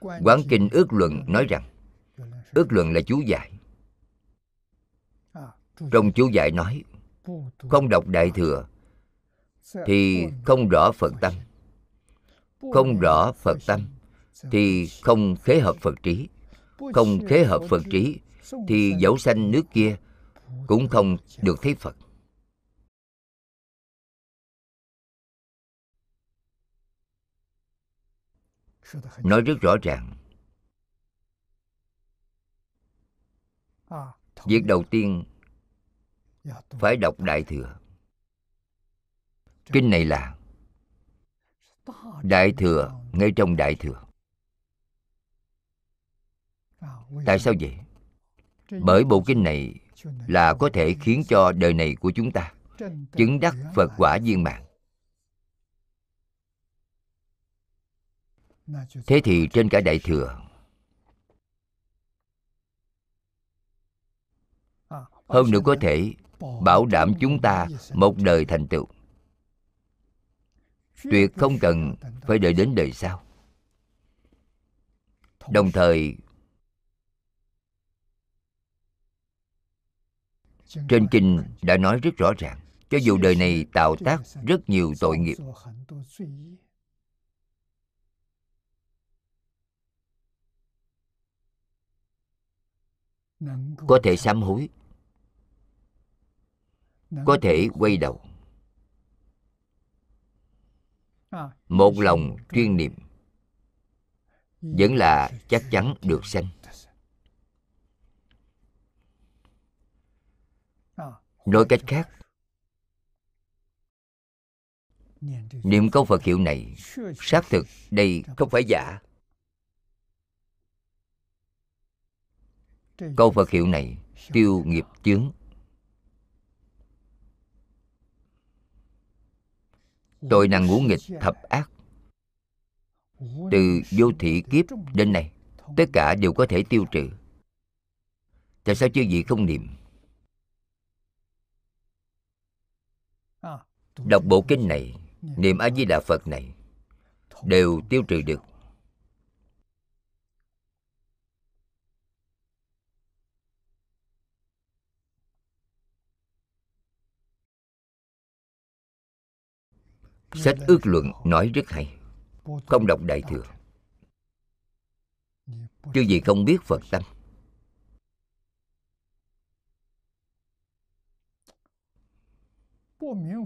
Quán kinh ước luận nói rằng, ước luận là chú giải. Trong chú giải nói, không đọc đại thừa thì không rõ phật tâm. Không rõ phật tâm thì không khế hợp phật trí. Không khế hợp phật trí thì dẫu sanh nước kia cũng không được thấy phật. Nói rất rõ ràng. Việc đầu tiên phải đọc đại thừa. Kinh này là đại thừa ngay trong đại thừa. Tại sao vậy? Bởi bộ kinh này là có thể khiến cho đời này của chúng ta chứng đắc phật quả viên mạng thế thì trên cả đại thừa. Hơn nữa có thể bảo đảm chúng ta một đời thành tựu. Tuyệt không cần phải đợi đến đời sau. Đồng thời trên kinh đã nói rất rõ ràng cho dù đời này tạo tác rất nhiều tội nghiệp có thể sám hối. Có thể quay đầu. Một lòng chuyên niệm vẫn là chắc chắn được sanh. Nói cách khác. niệm câu phật hiệu này xác thực đây không phải giả câu phật hiệu này tiêu nghiệp chướng. Tội năng ngũ nghịch thập ác. Từ vô thị kiếp đến nay, tất cả đều có thể tiêu trừ. Tại sao chư vị không niệm? Đọc bộ kinh này, niệm a di đà phật này đều tiêu trừ được. Sách ước luận nói rất hay. Không đọc đại thừa. Chứ gì không biết phật tâm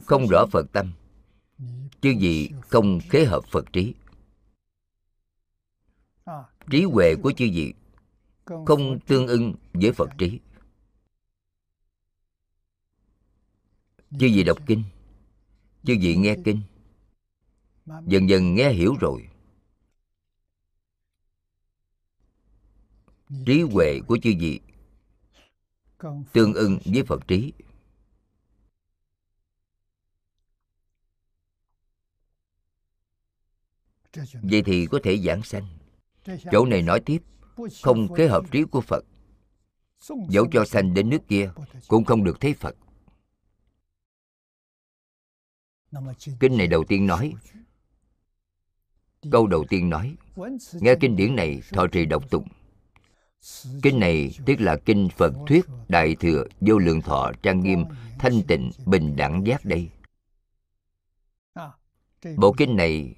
không rõ phật tâm chứ gì không khế hợp phật trí. Trí huệ của chư vị không tương ưng với phật trí. Chư vị đọc kinh. Chư vị nghe kinh dần dần nghe hiểu rồi. Trí huệ của chư vị tương ưng với phật trí. Vậy thì có thể giảng sanh. Chỗ này nói tiếp, không kế hợp trí của phật. Dẫu cho sanh đến nước kia, cũng không được thấy phật. Kinh này đầu tiên nói câu đầu tiên nói, nghe kinh điển này, thọ trì độc tụng. Kinh này tức là kinh phật thuyết đại thừa vô lượng thọ trang nghiêm thanh tịnh bình đẳng giác đây. Bộ kinh này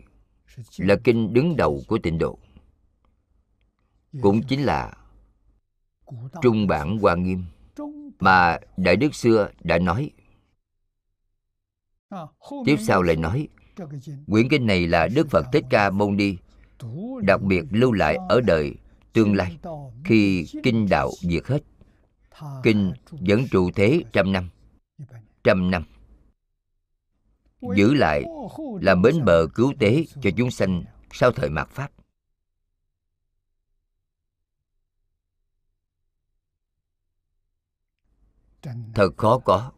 là kinh đứng đầu của tịnh độ. Cũng chính là trung bản hoa nghiêm mà đại đức xưa đã nói. Tiếp sau lại nói quyển kinh này là đức phật thích ca mâu ni, đặc biệt lưu lại ở đời tương lai khi kinh đạo diệt hết. Kinh vẫn trụ thế trăm năm. Trăm năm. Giữ lại là bến bờ cứu tế cho chúng sanh sau thời mạt pháp. Thật khó có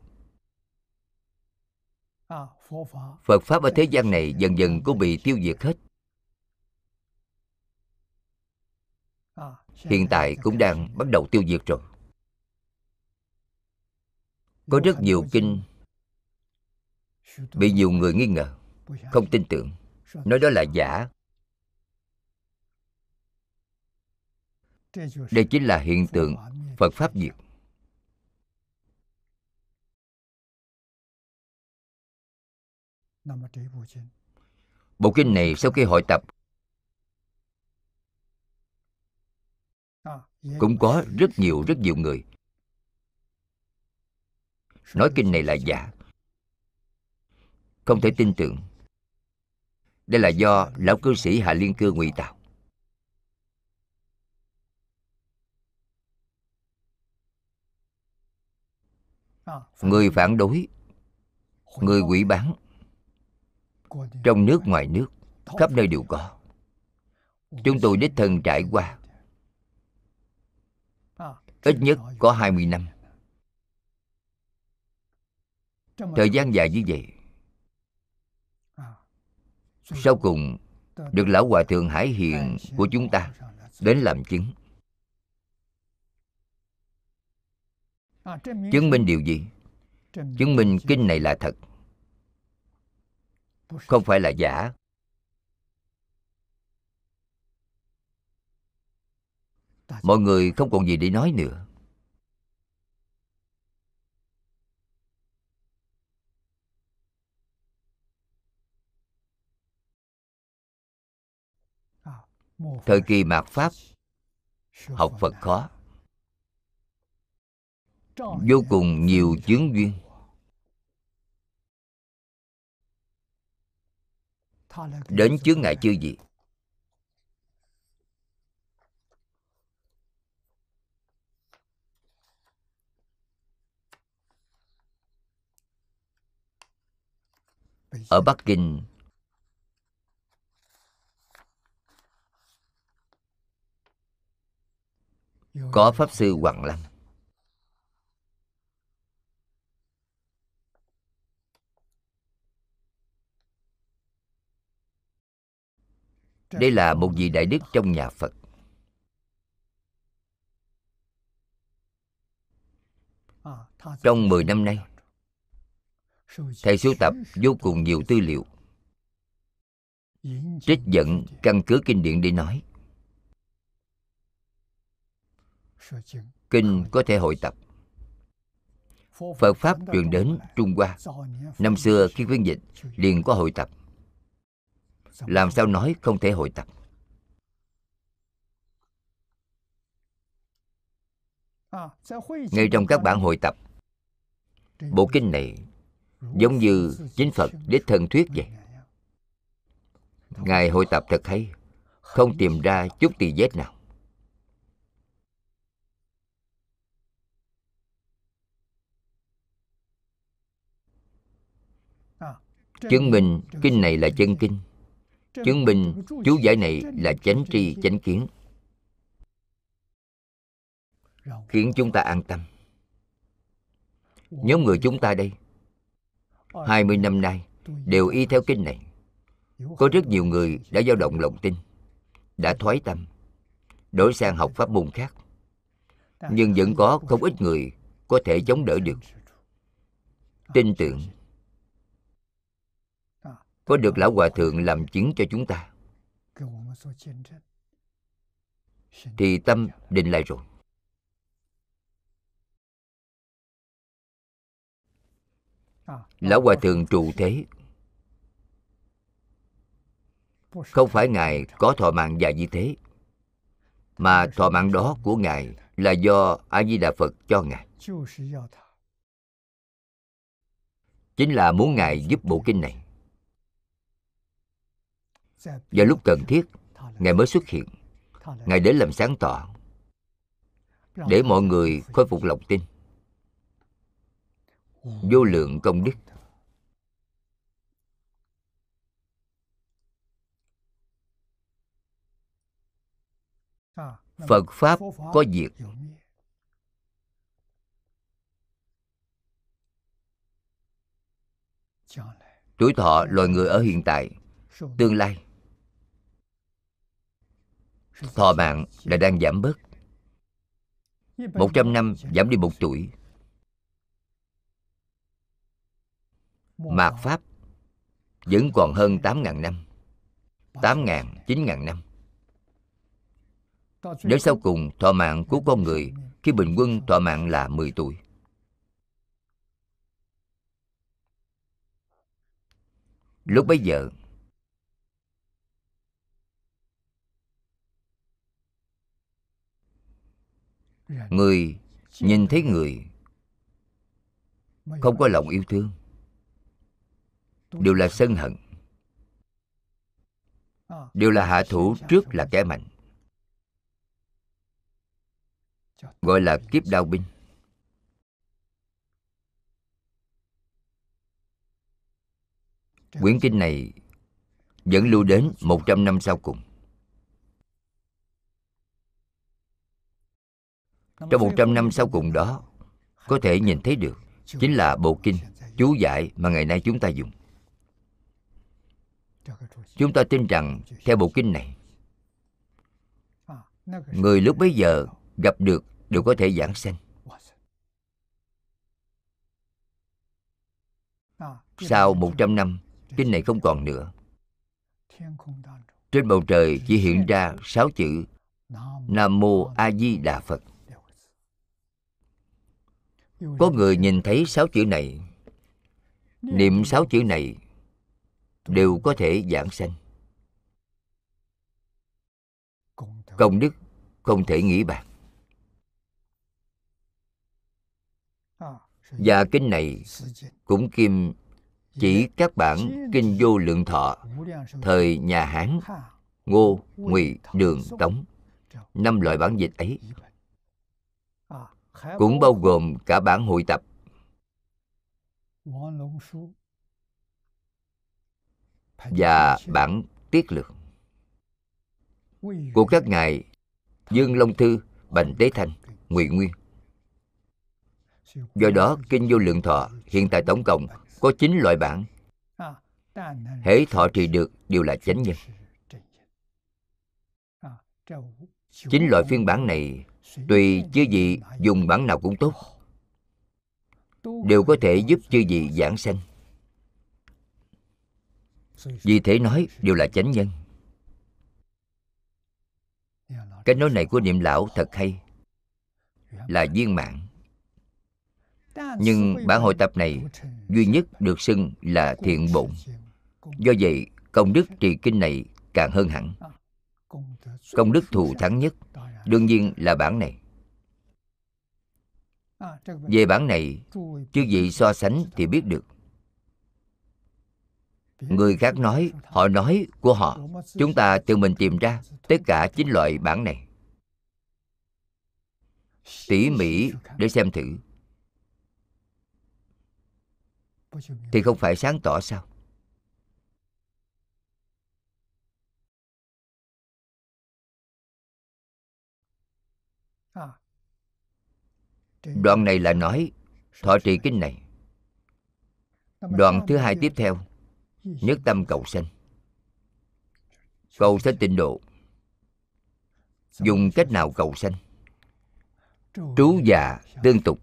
phật pháp ở thế gian này dần dần cũng bị tiêu diệt hết. Hiện tại cũng đang bắt đầu tiêu diệt rồi. Có rất nhiều kinh bị nhiều người nghi ngờ, không tin tưởng. Nói đó là giả. Đây chính là hiện tượng phật pháp diệt. Bộ kinh này sau khi hội tập cũng có rất nhiều rất nhiều người. Nói kinh này là giả. Không thể tin tưởng. Đây là do lão cư sĩ hạ liên cư ngụy tạo. Người phản đối người quỷ bán trong nước, ngoài nước, khắp nơi đều có. Chúng tôi đích thân trải qua. Ít nhất có 20 năm. Thời gian dài như vậy, sau cùng được lão hòa thượng hải hiền của chúng ta đến làm chứng. Chứng minh điều gì? Chứng minh kinh này là thật không phải là giả. Mọi người không còn gì để nói nữa. Thời kỳ mạt pháp, học phật khó. Vô cùng nhiều chướng duyên. đến chướng ngại chưa gì ở bắc kinh có pháp sư hoàng lâm đây là một vị đại đức trong nhà phật. Trong 10 năm nay, thầy sưu tập vô cùng nhiều tư liệu, trích dẫn căn cứ kinh điển để nói. Kinh có thể hội tập. Phật pháp truyền đến trung hoa. Năm xưa khi khuyên dịch liền có hội tập làm sao nói không thể hội tập? Ngay trong các bản hội tập. Bộ kinh này giống như chính phật đích thân thuyết vậy. Ngài hội tập thật hay không tìm ra chút tỳ vết nào. Chứng minh kinh này là chân kinh chứng minh chú giải này là chánh tri chánh kiến. Khiến chúng ta an tâm. Nhóm người chúng ta đây 20 năm nay đều y theo kinh này. Có rất nhiều người đã dao động lòng tin đã thoái tâm đổi sang học pháp môn khác. Nhưng vẫn có không ít người có thể chống đỡ được tin tưởng có được lão hòa thượng làm chứng cho chúng ta? Thì tâm định lại rồi. Lão hòa thượng trụ thế. Không phải ngài có thọ mạng dài như thế, mà thọ mạng đó của ngài là do a di đà phật cho ngài. Chính là muốn ngài giúp bộ kinh này vào lúc cần thiết, ngài mới xuất hiện. Ngài đến làm sáng tỏ. Để mọi người khôi phục lòng tin. Vô lượng công đức. Phật pháp có diệt. Tuổi thọ loài người ở hiện tại, tương lai thọ mạng là đang giảm bớt. Một trăm năm giảm đi một tuổi. Mạt pháp vẫn còn hơn tám ngàn năm, tám ngàn, chín ngàn năm. Đến sau cùng thọ mạng của con người, khi bình quân thọ mạng là 10 tuổi. Lúc bấy giờ người nhìn thấy người không có lòng yêu thương, đều là sân hận, đều là hạ thủ trước là kẻ mạnh, gọi là kiếp đao binh. Quyển kinh này vẫn lưu đến 100 năm sau cùng. Trong 100 năm sau cùng đó có thể nhìn thấy được chính là bộ kinh chú giải mà ngày nay chúng ta dùng. Chúng ta tin rằng theo bộ kinh này người lúc bấy giờ gặp được đều có thể giảng sanh. Sau 100 năm kinh này không còn nữa. Trên bầu trời chỉ hiện ra sáu chữ nam mô a di đà phật có người nhìn thấy sáu chữ này, niệm sáu chữ này đều có thể giảng sanh. Công đức không thể nghĩ bạc và kinh này cũng kim chỉ các bản kinh vô lượng thọ, thời nhà hán, ngô ngụy đường tống, năm loại bản dịch ấy cũng bao gồm cả bản hội tập. Và bản tiết lược. Của các ngài dương long thư bành tế thanh ngụy nguyên. Do đó kinh vô lượng thọ hiện tại tổng cộng có 9 loại bản. Hễ thọ trì được đều là chánh nhân. Chín loại phiên bản này tùy chư vị dùng bản nào cũng tốt, đều có thể giúp chư vị giảng sanh. Vì thế nói đều là chánh nhân. Cái nói này của niệm lão thật hay, là viên mạng nhưng bản hội tập này duy nhất được xưng là thiện bụng do vậy, công đức trì kinh này càng hơn hẳn. Công đức thù thắng nhất đương nhiên là bản này. Về bản này, Chứ gì so sánh thì biết được. Người khác nói, họ nói của họ. Chúng ta tự mình tìm ra tất cả chín loại bản này. Tỉ mỉ để xem thử. Thì không phải sáng tỏ sao? Đoạn này là nói thọ trì kinh này. Đoạn thứ hai tiếp theo nhất tâm cầu sanh. Cầu sanh tịnh độ. Dùng cách nào cầu sanh? Trú già tương tục.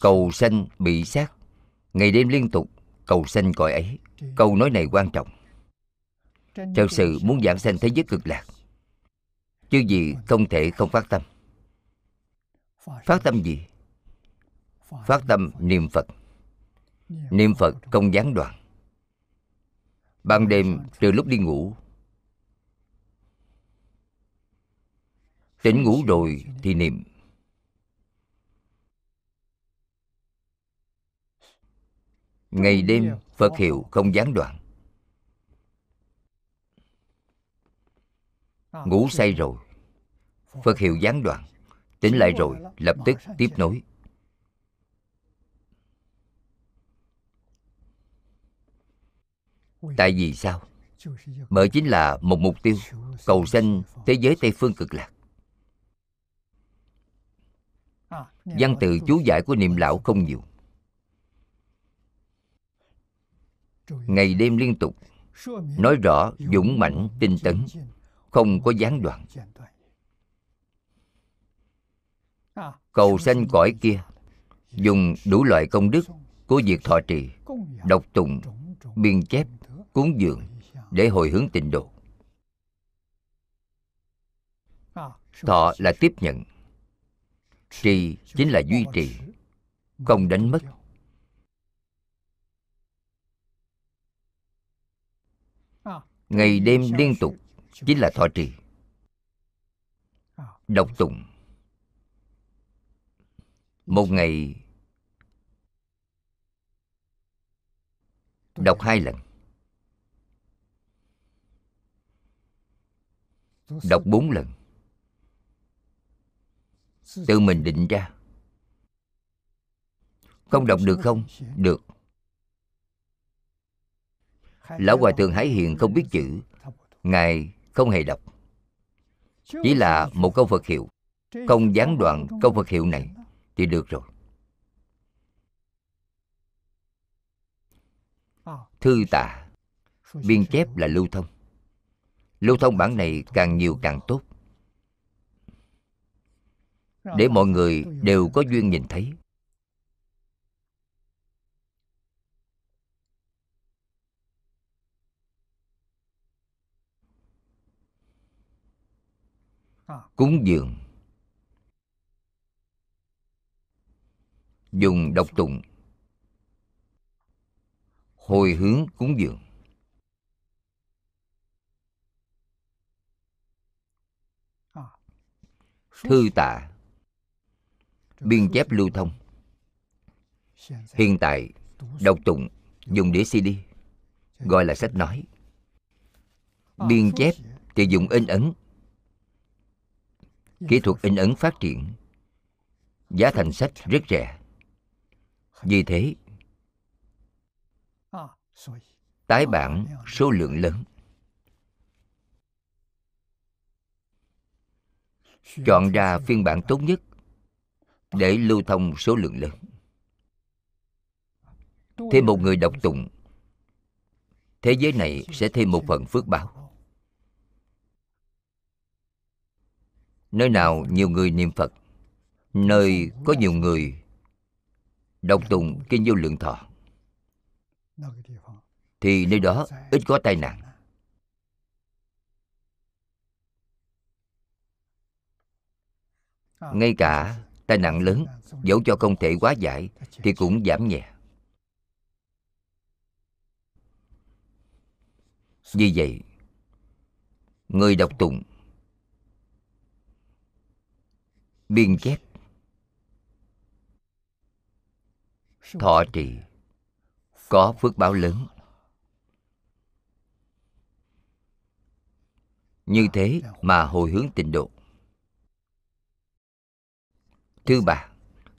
Cầu sanh bị sát ngày đêm liên tục cầu sanh cõi ấy. Câu nói này quan trọng. Thật sự muốn giảng sanh thế giới cực lạc chứ gì không thể không phát tâm phát tâm gì? Phát tâm niệm phật. Niệm phật không gián đoạn. Ban đêm từ lúc đi ngủ. Tỉnh ngủ rồi thì niệm. Ngày đêm phật hiệu không gián đoạn. Ngủ say rồi. Phật hiệu gián đoạn tỉnh lại rồi. lập tức tiếp nối. Tại vì sao? Bởi chính là một mục tiêu cầu sanh thế giới tây phương cực lạc. Văn từ chú giải của niệm lão không nhiều. Ngày đêm liên tục nói rõ dũng mãnh tinh tấn không có gián đoạn cầu sanh cõi kia, dùng đủ loại công đức của việc thọ trì, đọc tụng, biên chép, cúng dường để hồi hướng tịnh độ. Thọ là tiếp nhận, trì chính là duy trì, không đánh mất. Ngày đêm liên tục chính là thọ trì, đọc tụng một ngày đọc hai lần. Đọc bốn lần. Tự mình định ra. Không đọc được không? được. Lão hòa thượng hải hiền không biết chữ. Ngài không hề đọc. Chỉ là một câu phật hiệu. Không gián đoạn câu phật hiệu này thì được rồi. Thư tạ biên chép là lưu thông. Lưu thông bản này càng nhiều càng tốt. Để mọi người đều có duyên nhìn thấy. Cúng dường. Dùng độc tụng. Hồi hướng cúng dường. Thư tạ biên chép lưu thông. Hiện tại đọc tụng dùng đĩa cd, gọi là sách nói. Biên chép thì dùng in ấn. Kỹ thuật in ấn phát triển. Giá thành sách rất rẻ vì thế, tái bản số lượng lớn. Chọn ra phiên bản tốt nhất để lưu thông số lượng lớn. Thêm một người đọc tụng, thế giới này sẽ thêm một phần phước báo. Nơi nào nhiều người niệm phật, nơi có nhiều người đọc tụng kinh vô lượng thọ. Thì nơi đó ít có tai nạn. Ngay cả tai nạn lớn dẫu cho không thể quá giải thì cũng giảm nhẹ. Vì vậy, người đọc tụng biên chép thọ trì, có phước báo lớn. Như thế mà hồi hướng tịnh độ. Thứ ba,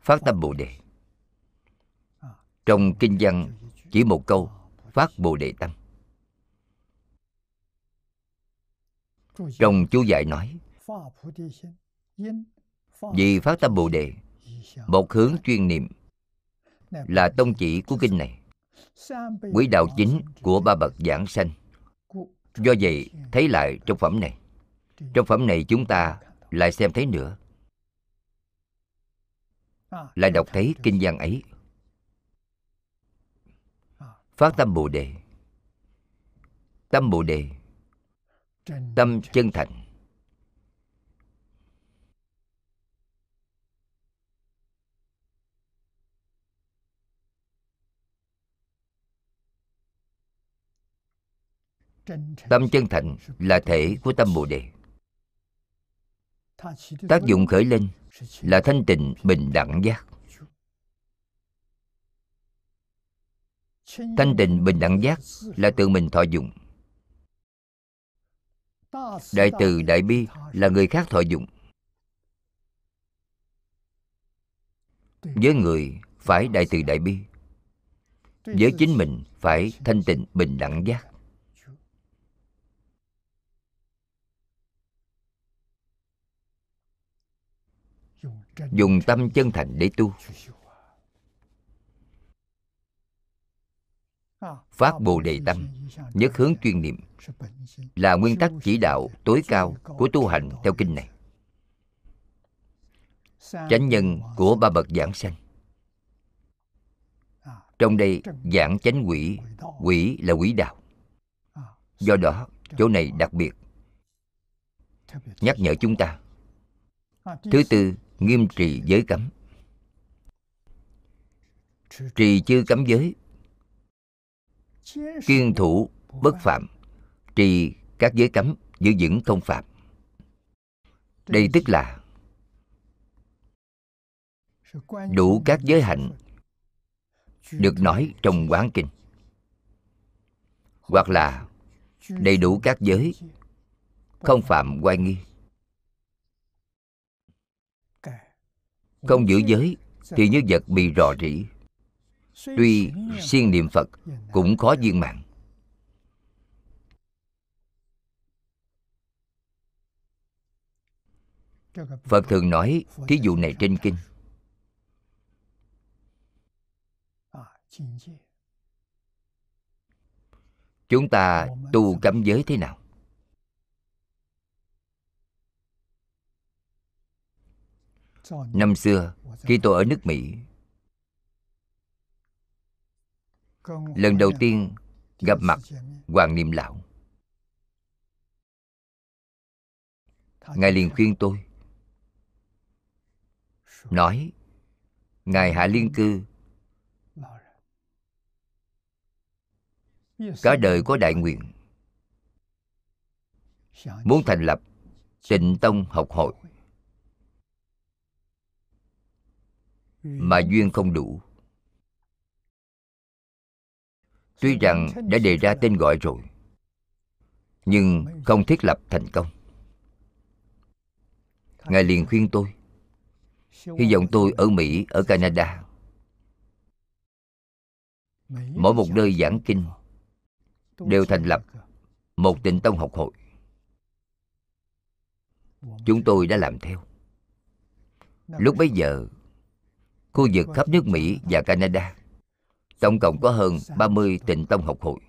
phát tâm bồ đề. Trong kinh văn, chỉ một câu, phát bồ đề tâm. Trong chú giải nói, vì phát tâm bồ đề, một hướng chuyên niệm là tông chỉ của kinh này. Quý đạo chính của ba bậc giảng sanh. Do vậy, thấy lại trong phẩm này. Trong phẩm này chúng ta lại xem thấy nữa. Lại đọc thấy kinh văn ấy. Phát tâm bồ đề. Tâm bồ đề. Tâm chân thành. Tâm chân thành là thể của tâm bồ đề. Tác dụng khởi lên là thanh tịnh, bình đẳng giác. Thanh tịnh, bình đẳng giác là tự mình thọ dụng. Đại từ đại bi là người khác thọ dụng. Với người phải đại từ đại bi, với chính mình phải thanh tịnh, bình đẳng giác. Dùng tâm chân thành để tu. Phát bồ đề tâm, nhất hướng chuyên niệm, là nguyên tắc chỉ đạo tối cao của tu hành theo kinh này. Chánh nhân của ba bậc giảng sanh. Trong đây, giảng chánh quỷ quỷ là quỷ đạo. Do đó, chỗ này đặc biệt. Nhắc nhở chúng ta, thứ tư nghiêm trì giới cấm. Trì chư cấm giới. Kiên thủ, bất phạm. Trì các giới cấm giữ vững không phạm. Đây tức là đủ các giới hạnh được nói trong quán kinh. Hoặc là đầy đủ các giới không phạm oai nghi. Không giữ giới, thì như vật bị rò rỉ. Tuy siêng niệm phật cũng khó viên mạng phật thường nói thí dụ này trên kinh. Chúng ta tu cấm giới thế nào? Năm xưa, khi tôi ở nước mỹ, lần đầu tiên gặp mặt hoàng niệm lão. Ngài liền khuyên tôi, nói, ngài hạ liên cư, cả đời có đại nguyện, muốn thành lập tịnh tông học hội. Mà duyên không đủ. Tuy rằng đã đề ra tên gọi rồi nhưng không thiết lập thành công. Ngài liền khuyên tôi hy vọng tôi ở mỹ ở canada. Mỗi một nơi giảng kinh đều thành lập một tịnh tông học hội. Chúng tôi đã làm theo. Lúc bấy giờ khu vực khắp nước mỹ và canada. Tổng cộng có hơn 30 tịnh tông học hội.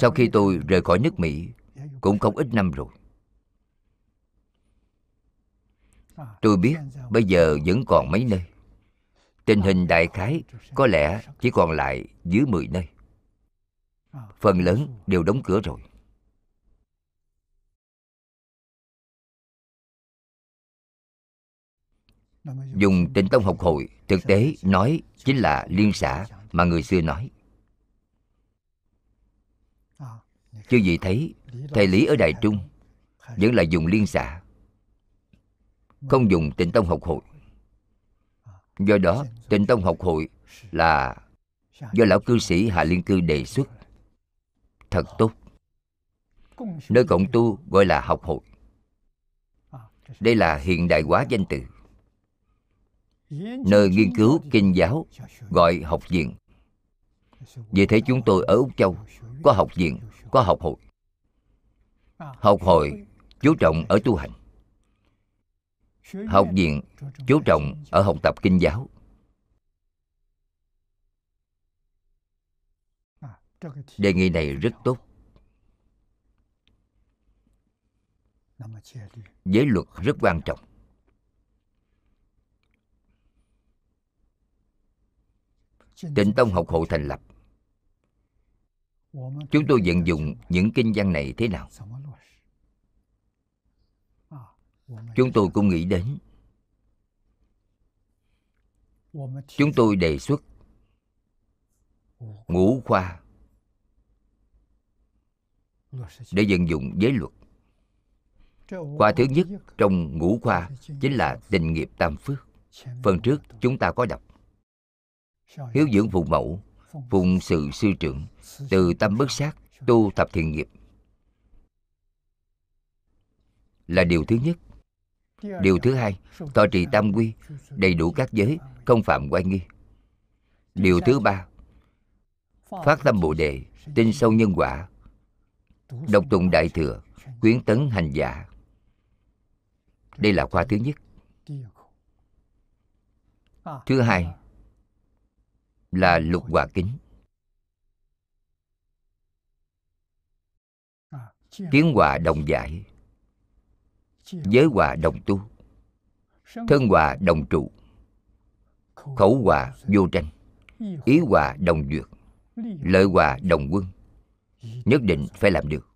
Sau khi tôi rời khỏi nước mỹ, cũng không ít năm rồi. Tôi biết bây giờ vẫn còn mấy nơi. Tình hình đại khái có lẽ chỉ còn lại dưới 10 nơi. Phần lớn đều đóng cửa rồi. Dùng tịnh tông học hội thực tế nói chính là liên xã mà người xưa nói. Chứ gì thấy, thầy lý ở đài trung vẫn là dùng liên xã, không dùng tịnh tông học hội. Do đó tịnh tông học hội là do lão cư sĩ hạ liên cư đề xuất. Thật tốt. Nơi cộng tu gọi là học hội. Đây là hiện đại hóa danh từ nơi nghiên cứu kinh giáo gọi học viện. Vì thế chúng tôi ở úc châu có học viện, có học hội. Học hội chú trọng ở tu hành. Học viện chú trọng ở học tập kinh giáo. Đề nghị này rất tốt. Giới luật rất quan trọng. Tịnh tông học hội thành lập. Chúng tôi vận dụng những kinh văn này thế nào? Chúng tôi cũng nghĩ đến. Chúng tôi đề xuất ngũ khoa để vận dụng giới luật. Khoa thứ nhất trong ngũ khoa chính là tình nghiệp tam phước. Phần trước chúng ta có đọc hiếu dưỡng phụ mẫu phụng sự sư trưởng từ tâm bất sát tu tập thiện nghiệp. Là điều thứ nhất. Điều thứ hai tọa trì tam quy đầy đủ các giới không phạm quan nghi. Điều thứ ba phát tâm bồ đề tin sâu nhân quả đọc tụng đại thừa quyến tấn hành giả. Đây là khoa thứ nhất. Thứ hai là lục hòa kính. Kiến hòa đồng giải. Giới hòa đồng tu. Thân hòa đồng trụ. Khẩu hòa vô tranh. Ý hòa đồng duyệt lợi hòa đồng quân. Nhất định phải làm được.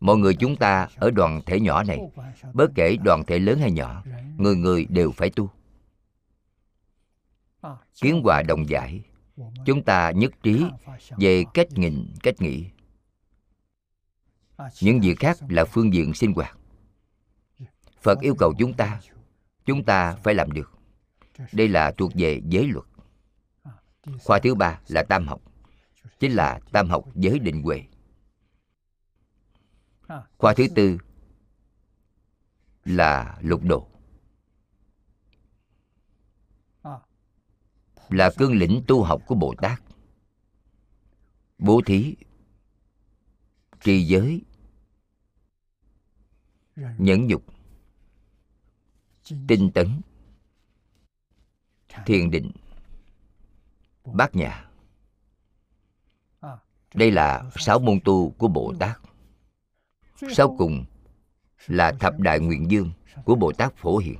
Mọi người chúng ta ở đoàn thể nhỏ này, bất kể đoàn thể lớn hay nhỏ, người người đều phải tu kiến hòa đồng giải. Chúng ta nhất trí về cách nhìn, cách nghĩ. Những việc khác là phương diện sinh hoạt. Phật yêu cầu chúng ta chúng ta phải làm được. Đây là thuộc về giới luật. Khoa thứ ba là tam học, chính là tam học giới định huệ. Khoa thứ tư là lục độ. Là cương lĩnh tu học của bồ tát. Bố thí, trì giới, nhẫn nhục, tinh tấn, thiền định, bát nhã. Đây là sáu môn tu của bồ tát. Sau cùng là thập đại nguyện dương của bồ tát phổ hiền.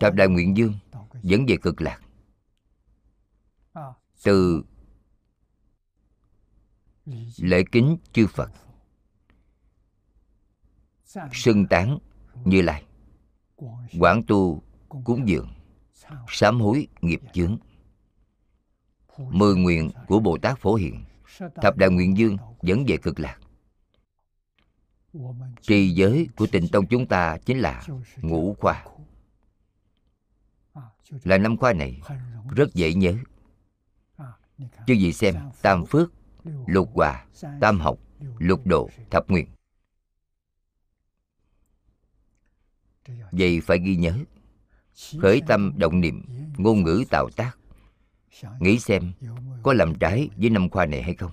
Thập đại nguyện dương dẫn về cực lạc. Từ lễ kính chư phật sưng tán như lai, quảng tu cúng dường, sám hối nghiệp chướng, mười nguyện của bồ tát phổ hiện thập đại nguyện dương dẫn về cực lạc. Trì giới của tịnh tông chúng ta chính là ngũ khoa là năm khoa này rất dễ nhớ. Chứ gì xem tam phước, lục hòa, tam học, lục độ, thập nguyện. Vậy phải ghi nhớ, khởi tâm động niệm, ngôn ngữ tạo tác. Nghĩ xem có làm trái với năm khoa này hay không?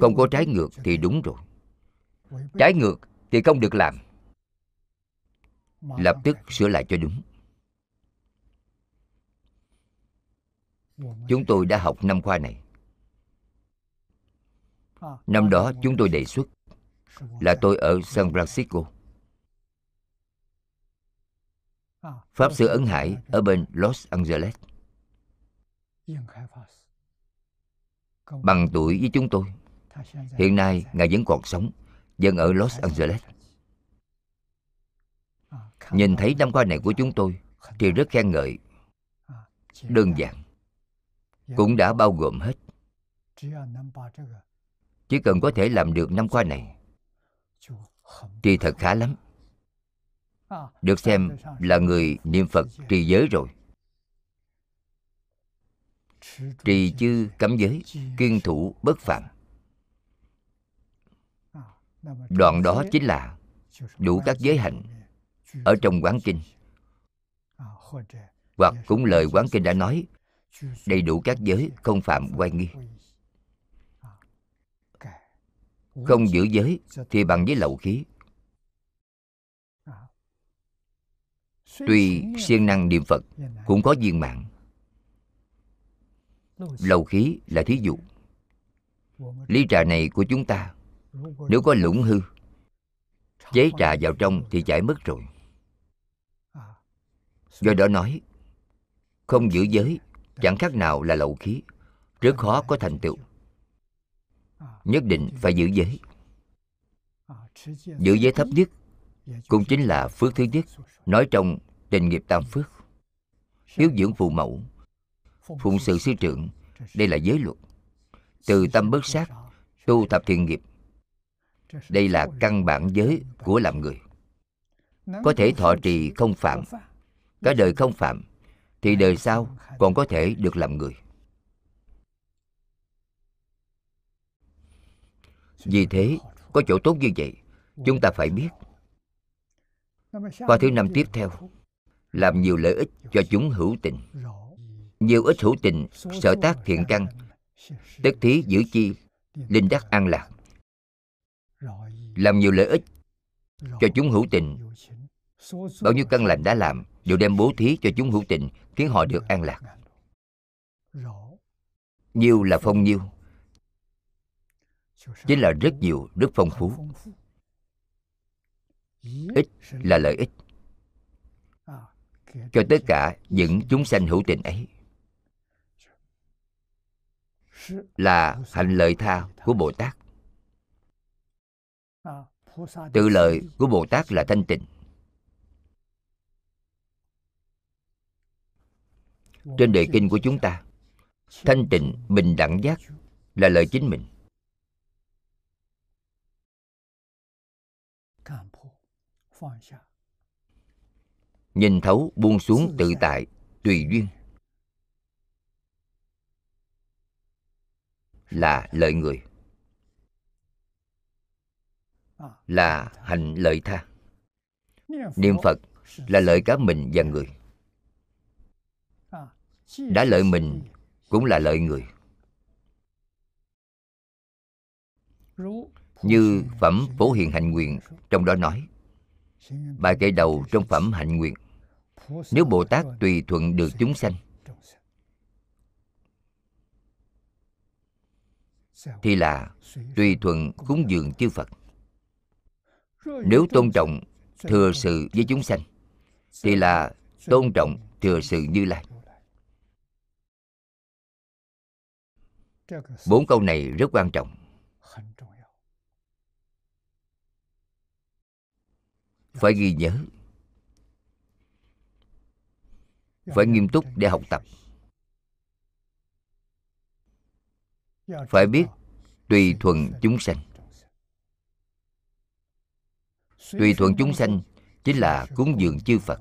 Không có trái ngược thì đúng rồi. Trái ngược thì không được làm. Lập tức sửa lại cho đúng. Chúng tôi đã học năm khoa này. Năm đó chúng tôi đề xuất là tôi ở san francisco. Pháp sư ấn hải ở bên los angeles. Bằng tuổi với chúng tôi, hiện nay ngài vẫn còn sống, vẫn ở los angeles. Nhìn thấy năm khoa này của chúng tôi thì rất khen ngợi, đơn giản cũng đã bao gồm hết. Chỉ cần có thể làm được năm khoa này thì thật khá lắm. Được xem là người niệm phật trì giới rồi. Trì chư cấm giới kiên thủ bất phạm đoạn đó chính là đủ các giới hạnh ở trong quán kinh. hoặc cũng lời quán kinh đã nói đầy đủ các giới không phạm oai nghi. Không giữ giới thì bằng với lậu khí. Tuy siêng năng niệm phật cũng có viên mạng lầu khí là thí dụ. Ly trà này của chúng ta, nếu có lũng hư, chế trà vào trong thì chảy mất rồi. Do đó nói, không giữ giới chẳng khác nào là lậu khí. Rất khó có thành tựu. Nhất định phải giữ giới. Giữ giới thấp nhất cũng chính là phước thứ nhất, nói trong tình nghiệp tam phước. Hiếu dưỡng phụ mẫu, phụng sự sư trưởng, đây là giới luật. Từ tâm bất sát, tu tập thiện nghiệp, đây là căn bản giới của làm người. Có thể thọ trì không phạm, cả đời không phạm thì đời sau còn có thể được làm người. Vì thế có chỗ tốt như vậy chúng ta phải biết. Qua thứ năm tiếp theo làm nhiều lợi ích cho chúng hữu tình. nhiều ít hữu tình sở tác thiện căn tất thí giữ chi linh đắc an lạc. Làm nhiều lợi ích cho chúng hữu tình bao nhiêu căn lành đã làm, đều đem bố thí cho chúng hữu tình, khiến họ được an lạc. Nhiều là phong nhiêu, chính là rất nhiều rất phong phú. Ít là lợi ích. Cho tất cả những chúng sanh hữu tình ấy, là hạnh lợi tha của bồ tát. Tự lợi của bồ tát là thanh tịnh. Trên đề kinh của chúng ta. Thanh tịnh, bình đẳng giác là lợi chính mình. Nhìn thấu, buông xuống tự tại, tùy duyên là lợi người, là hành lợi tha. Niệm phật là lợi cả mình và người đã lợi mình, cũng là lợi người. Như phẩm phổ hiền hạnh nguyện, trong đó nói, bài kệ đầu trong phẩm hạnh nguyện. Nếu bồ tát tùy thuận được chúng sanh, thì là tùy thuận cúng dường chư phật. Nếu tôn trọng thừa sự với chúng sanh, thì là tôn trọng thừa sự như lai. Bốn câu này rất quan trọng. phải ghi nhớ. Phải nghiêm túc để học tập. Phải biết tùy thuận chúng sanh. tùy thuận chúng sanh chính là cúng dường chư phật.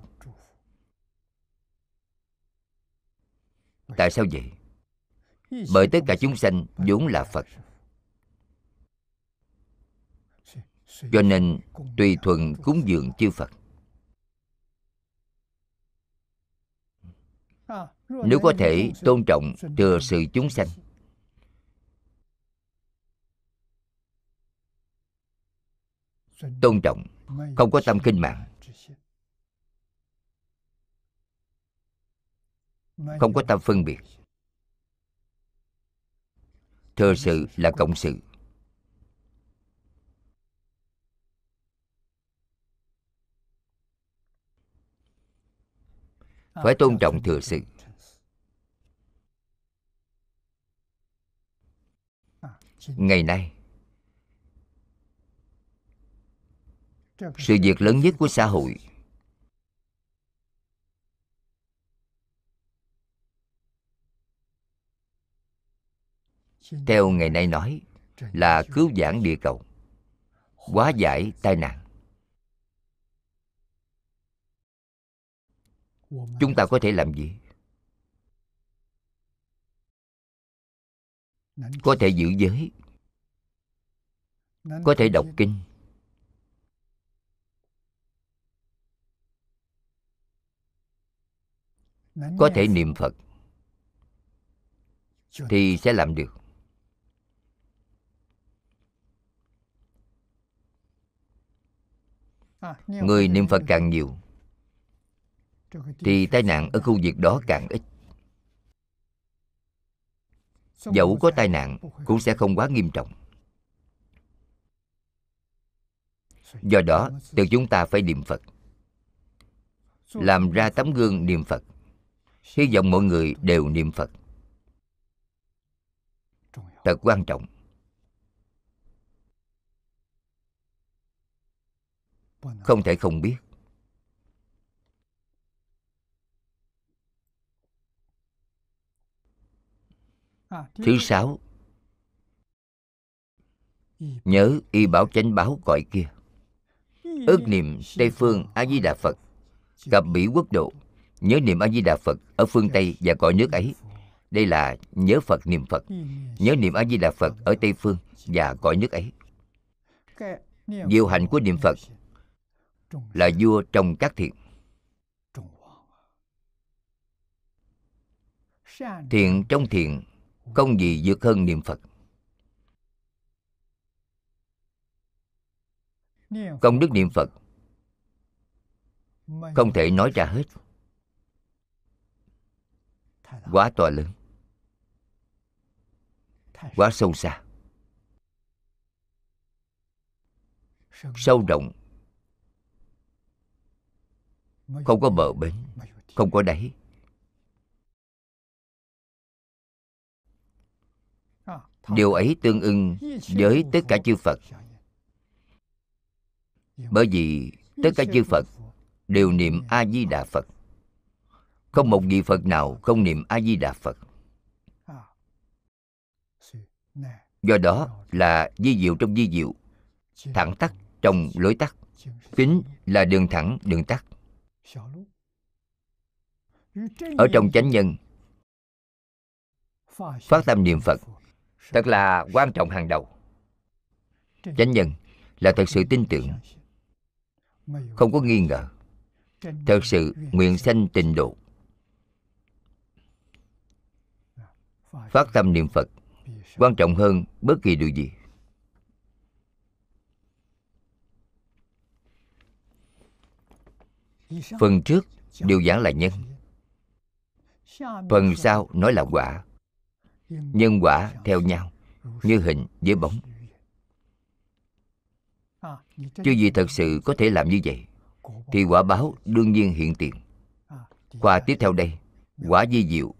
tại sao vậy bởi tất cả chúng sanh vốn là phật. Cho nên, tùy thuận cúng dường chư phật. Nếu có thể tôn trọng thừa sự chúng sanh, tôn trọng, không có tâm kinh mạng, không có tâm phân biệt thừa sự là cộng sự. Phải tôn trọng thừa sự. Ngày nay, sự việc lớn nhất của xã hội theo ngày nay nói là cứu giảng địa cầu. Hóa giải tai nạn. Chúng ta có thể làm gì? Có thể giữ giới. Có thể đọc kinh. Có thể niệm phật. Thì sẽ làm được. Người niệm phật càng nhiều thì tai nạn ở khu vực đó càng ít. Dẫu có tai nạn cũng sẽ không quá nghiêm trọng. Do đó từ chúng ta phải niệm phật. Làm ra tấm gương niệm phật. Hy vọng mọi người đều niệm phật. Thật quan trọng không thể không biết. Thứ sáu. Nhớ y bảo chánh báo cõi kia. Ước niệm tây phương a di đà phật. Gặp bỉ quốc độ. Nhớ niệm a di đà phật ở phương tây và cõi nước ấy. Đây là nhớ phật niệm phật. Nhớ niệm a di đà phật ở tây phương và cõi nước ấy. Diệu hạnh của niệm phật là vua trong các thiện. Thiện trong thiện, không gì vượt hơn niệm phật. Công đức niệm phật, không thể nói ra hết. Quá to lớn, quá sâu xa. Sâu rộng không có bờ bến, không có đáy. Điều ấy tương ưng với tất cả chư phật. Bởi vì tất cả chư phật đều niệm a di đà phật. Không một vị phật nào không niệm a di đà phật. Do đó là di diệu trong di diệu, thẳng tắc trong lối tắt. Kính là đường thẳng, đường tắt ở trong chánh nhân phát tâm niệm phật thật là quan trọng hàng đầu. Chánh nhân là thật sự tin tưởng không có nghi ngờ thật sự nguyện sanh tình độ. Phát tâm niệm phật quan trọng hơn bất kỳ điều gì phần trước đều giảng là nhân. Phần sau, nói là quả. Nhân quả theo nhau, như hình, với bóng. Chứ gì thật sự có thể làm như vậy, thì quả báo đương nhiên hiện tiền. Qua tiếp theo đây, quả di diệu.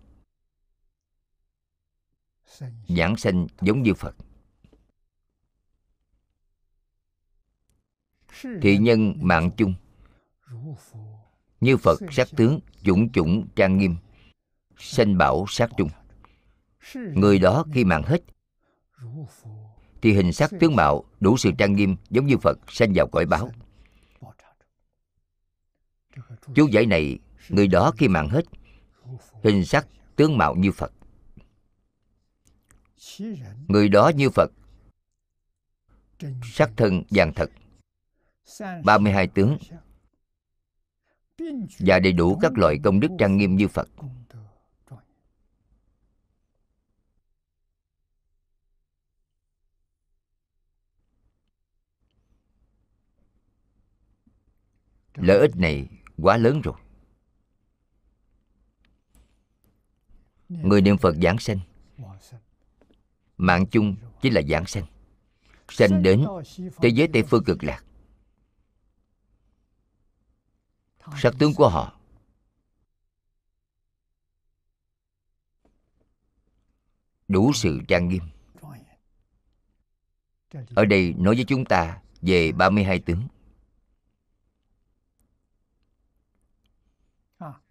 Giảng sanh giống như phật. Thị nhân mạng chung như phật sắc tướng chủng chủng trang nghiêm sanh bảo sát chung người đó khi mạng hết thì hình sắc tướng mạo đủ sự trang nghiêm giống như phật sanh vào cõi báo. Chú giải này người đó khi mạng hết hình sắc tướng mạo như phật. Người đó như phật sắc thân vàng thật. 32 tướng và đầy đủ các loại công đức trang nghiêm như Phật. Lợi ích này quá lớn rồi. Người niệm Phật giảng sanh, Mạng chung chỉ là giảng sanh Sanh đến thế giới Tây Phương cực lạc sắc tướng của họ. Đủ sự trang nghiêm. Ở đây nói với chúng ta về 32 tướng.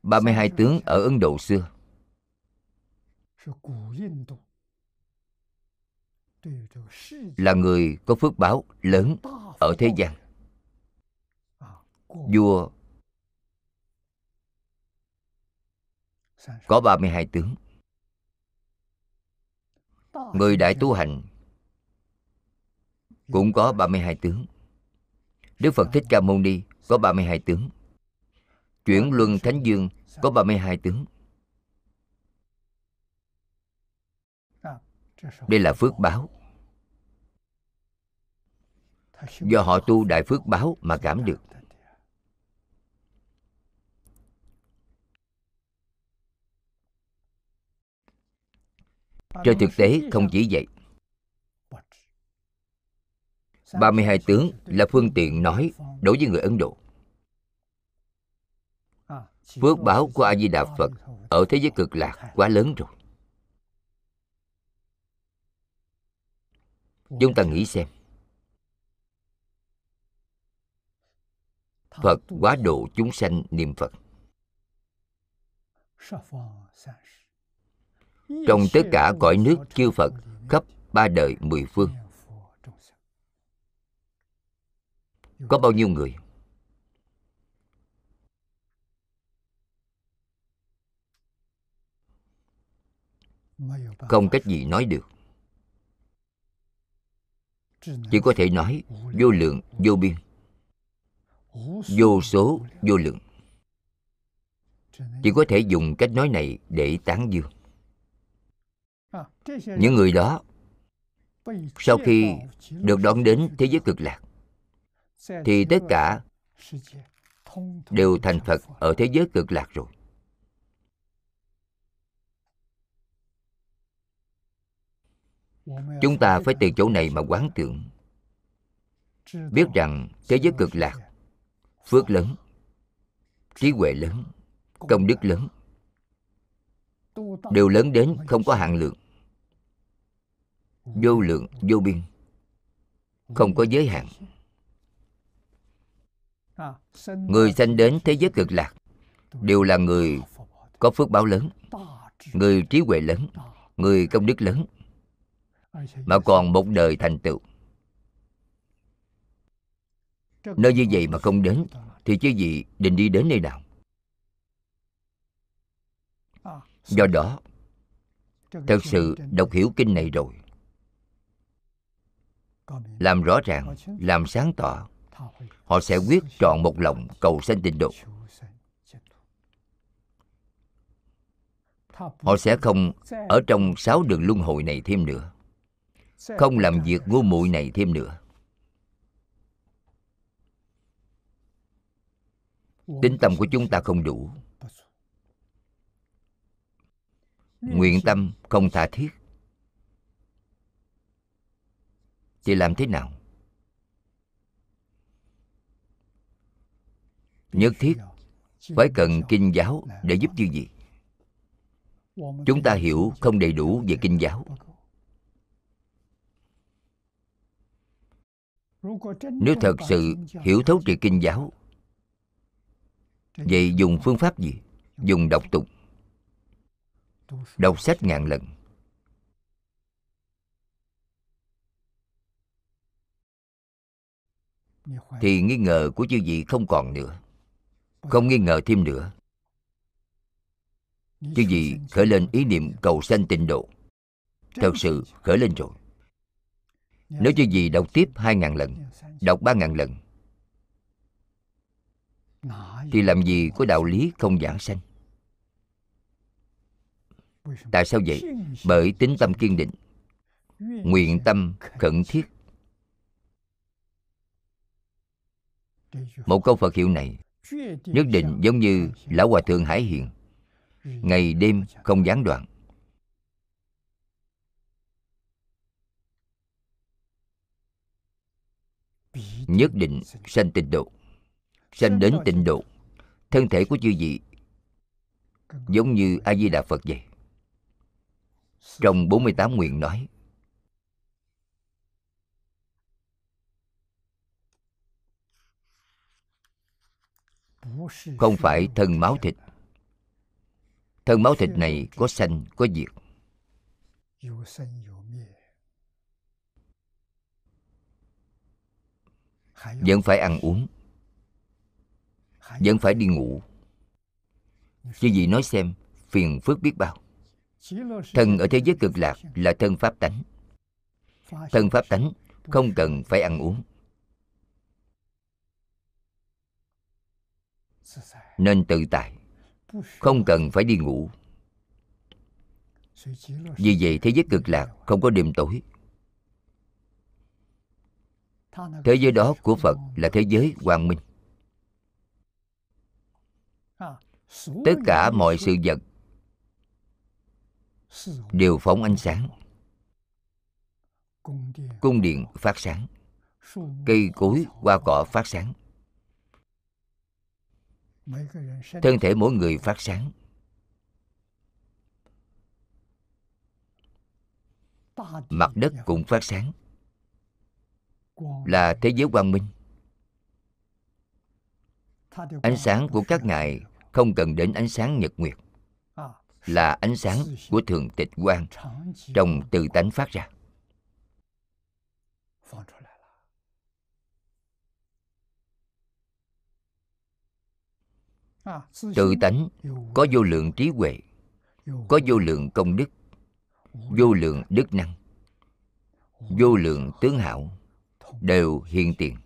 32 tướng ở Ấn Độ xưa. Là người có phước báo lớn ở thế gian. Vua có 32 tướng. Người đại tu hành cũng có 32 tướng. Đức Phật Thích Ca Mâu Ni có 32 tướng. Chuyển Luân Thánh Dương có 32 tướng. Đây là phước báo. Do họ tu đại phước báo mà cảm được Trên thực tế không chỉ vậy. 32 tướng là phương tiện nói đối với người Ấn Độ. Phước báo của A-di-đà Phật ở thế giới cực lạc quá lớn rồi. Chúng ta nghĩ xem. Phật quá độ chúng sanh niệm Phật trong tất cả cõi nước chư Phật khắp ba đời mười phương. Có bao nhiêu người? Không cách gì nói được. Chỉ có thể nói vô lượng, vô biên. Vô số, vô lượng. Chỉ có thể dùng cách nói này để tán dương. Những người đó, Sau khi được đón đến thế giới cực lạc, thì tất cả đều thành phật ở thế giới cực lạc rồi. Chúng ta phải từ chỗ này mà quán tưởng. Biết rằng thế giới cực lạc, phước lớn, trí huệ lớn, công đức lớn, đều lớn đến không có hạn lượng vô lượng, vô biên. Không có giới hạn. Người sanh đến thế giới cực lạc đều là người có phước báo lớn, người trí huệ lớn, người công đức lớn, mà còn một đời thành tựu. Nơi như vậy mà không đến thì chứ gì định đi đến nơi nào? Do đó, thật sự đọc hiểu kinh này rồi làm rõ ràng, làm sáng tỏ, họ sẽ quyết chọn một lòng cầu sanh tịnh độ. Họ sẽ không ở trong sáu đường luân hồi này thêm nữa, không làm việc ngu muội này thêm nữa. Tính tâm của chúng ta không đủ. Nguyện tâm không tha thiết. Thì làm thế nào? Nhất thiết phải cần kinh giáo để giúp chư gì chúng ta hiểu không đầy đủ về kinh giáo. Nếu thật sự hiểu thấu triệt kinh giáo, vậy dùng phương pháp gì? Dùng đọc tục. Đọc sách ngàn lần. Thì nghi ngờ của chư vị không còn nữa. Không nghi ngờ thêm nữa. Chứ gì khởi lên ý niệm cầu sanh tịnh độ. Thật sự khởi lên rồi. Nếu chứ gì đọc tiếp hai ngàn lần đọc ba ngàn lần thì làm gì có đạo lý không giảng sanh? tại sao vậy? bởi tính tâm kiên định nguyện tâm khẩn thiết một câu phật hiệu này nhất định giống như lão hòa thượng hải hiền. Ngày đêm không gián đoạn. Nhất định sanh tịnh độ. Sanh đến tịnh độ. Thân thể của chư vị giống như a di đà phật vậy. Trong 48 nguyện nói không phải thân máu thịt. Thân máu thịt này có sanh, có diệt. Vẫn phải ăn uống. Vẫn phải đi ngủ. Chứ gì nói xem phiền phức biết bao. Thân ở thế giới cực lạc là thân pháp tánh. Thân pháp tánh không cần phải ăn uống. Nên tự tại, không cần phải đi ngủ. Vì vậy thế giới cực lạc không có đêm tối. Thế giới đó của phật là thế giới quang minh. Tất cả mọi sự vật đều phóng ánh sáng. Cung điện phát sáng, cây cối, hoa cỏ phát sáng thân thể mỗi người phát sáng. Mặt đất cũng phát sáng. là thế giới quang minh. Ánh sáng của các ngài không cần đến ánh sáng nhật nguyệt. Là ánh sáng của thường tịch quan trong từ tánh phát ra tự tánh có vô lượng trí huệ có vô lượng công đức vô lượng đức năng vô lượng tướng hảo đều hiện tiền.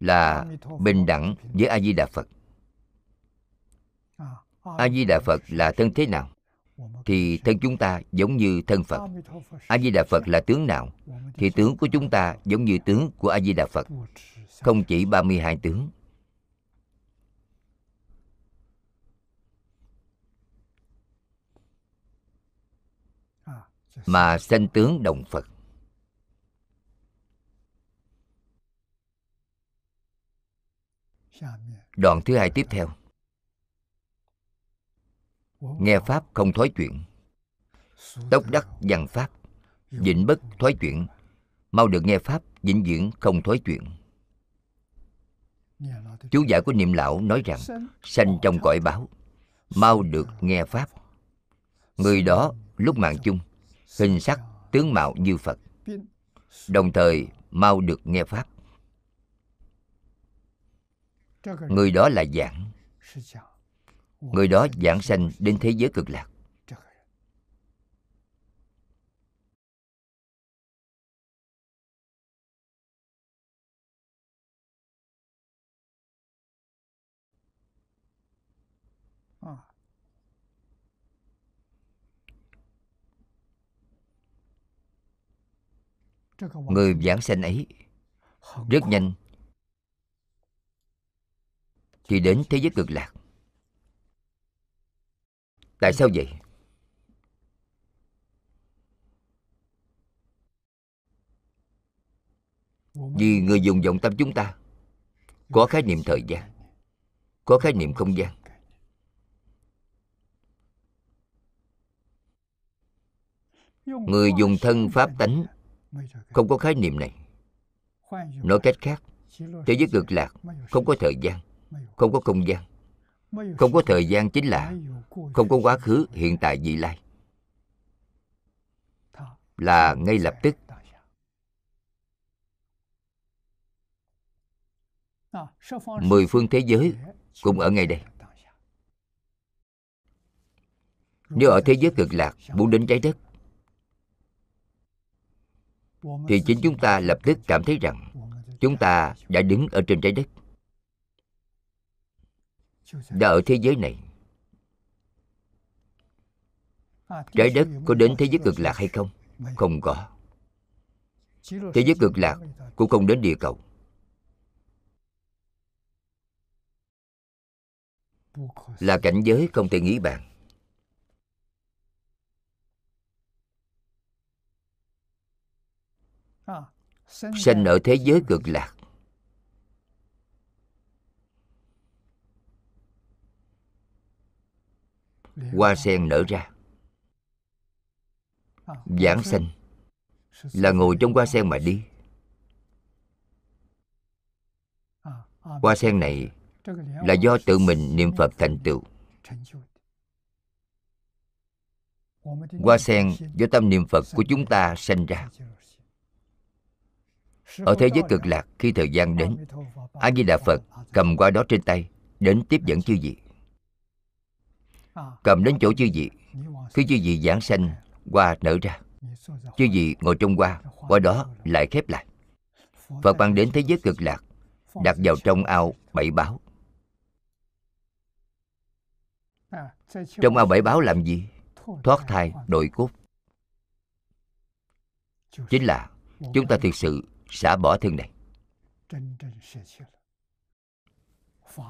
Là bình đẳng với a di đà phật. A di đà phật là thân thế nào thì thân chúng ta giống như thân phật. A di đà phật là tướng nào? Thì tướng của chúng ta giống như tướng của a di đà phật. Không chỉ 32 tướng. Mà sanh tướng đồng phật. Đoạn thứ hai tiếp theo nghe pháp không thói chuyện. Tốc đắc văn pháp. Vĩnh bất thói chuyện. Mau được nghe pháp vĩnh viễn không thói chuyện. Chú giải của niệm lão nói rằng sanh trong cõi báo. Mau được nghe pháp. người đó lúc mạng chung hình sắc tướng mạo như phật. Đồng thời mau được nghe pháp. Người đó là giảng người đó giảng sanh đến thế giới cực lạc. Người giảng sanh ấy rất nhanh thì đến thế giới cực lạc tại sao vậy? Vì người dùng vọng tâm chúng ta có khái niệm thời gian, có khái niệm không gian. Người dùng thân pháp tánh không có khái niệm này. Nói cách khác, thế giới cực lạc, không có thời gian, không có không gian không có thời gian chính là không có quá khứ hiện tại vị lai. Là ngay lập tức. Mười phương thế giới cũng ở ngay đây. Nếu ở thế giới cực lạc muốn đến trái đất, thì chính chúng ta lập tức cảm thấy rằng chúng ta đã đứng ở trên trái đất đã ở thế giới này. Trái đất có đến thế giới cực lạc hay không? không có. Thế giới cực lạc cũng không đến địa cầu. Là cảnh giới không thể nghĩ bàn. Sanh ở thế giới cực lạc hoa sen nở ra. Giảng sanh. là ngồi trong hoa sen mà đi. Hoa sen này là do tự mình niệm phật thành tựu. hoa sen do tâm niệm phật của chúng ta sanh ra. ở thế giới cực lạc khi thời gian đến a di đà phật cầm qua đó trên tay đến tiếp dẫn chư vị cầm đến chỗ chư vị. Khi chư vị giảng sanh, hoa nở ra. Chư vị ngồi trong hoa qua đó lại khép lại. Phật ban đến thế giới cực lạc, đặt vào trong ao bảy báo trong ao bảy báo làm gì? Thoát thai, đội cốt. Chính là chúng ta thực sự xả bỏ thân này.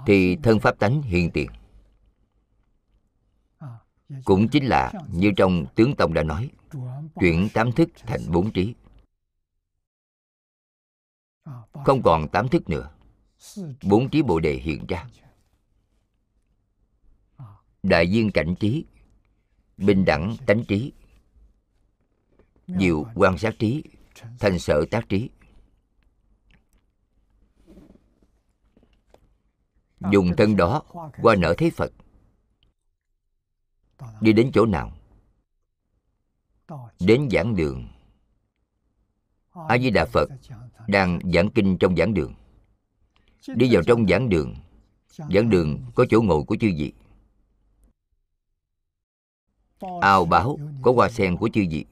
Thì thân pháp tánh hiện tiền cũng chính là như trong tướng tông đã nói chuyển tám thức thành bốn trí. Không còn tám thức nữa, bốn trí bồ đề hiện ra. Đại viên cảnh trí, bình đẳng tánh trí diệu quan sát trí thành sở tác trí. Dùng thân đó qua nở thế phật đi đến chỗ nào? Đến giảng đường. A di đà phật đang giảng kinh trong giảng đường. Đi vào trong giảng đường. giảng đường có chỗ ngồi của chư vị. Ao báo có hoa sen của chư vị.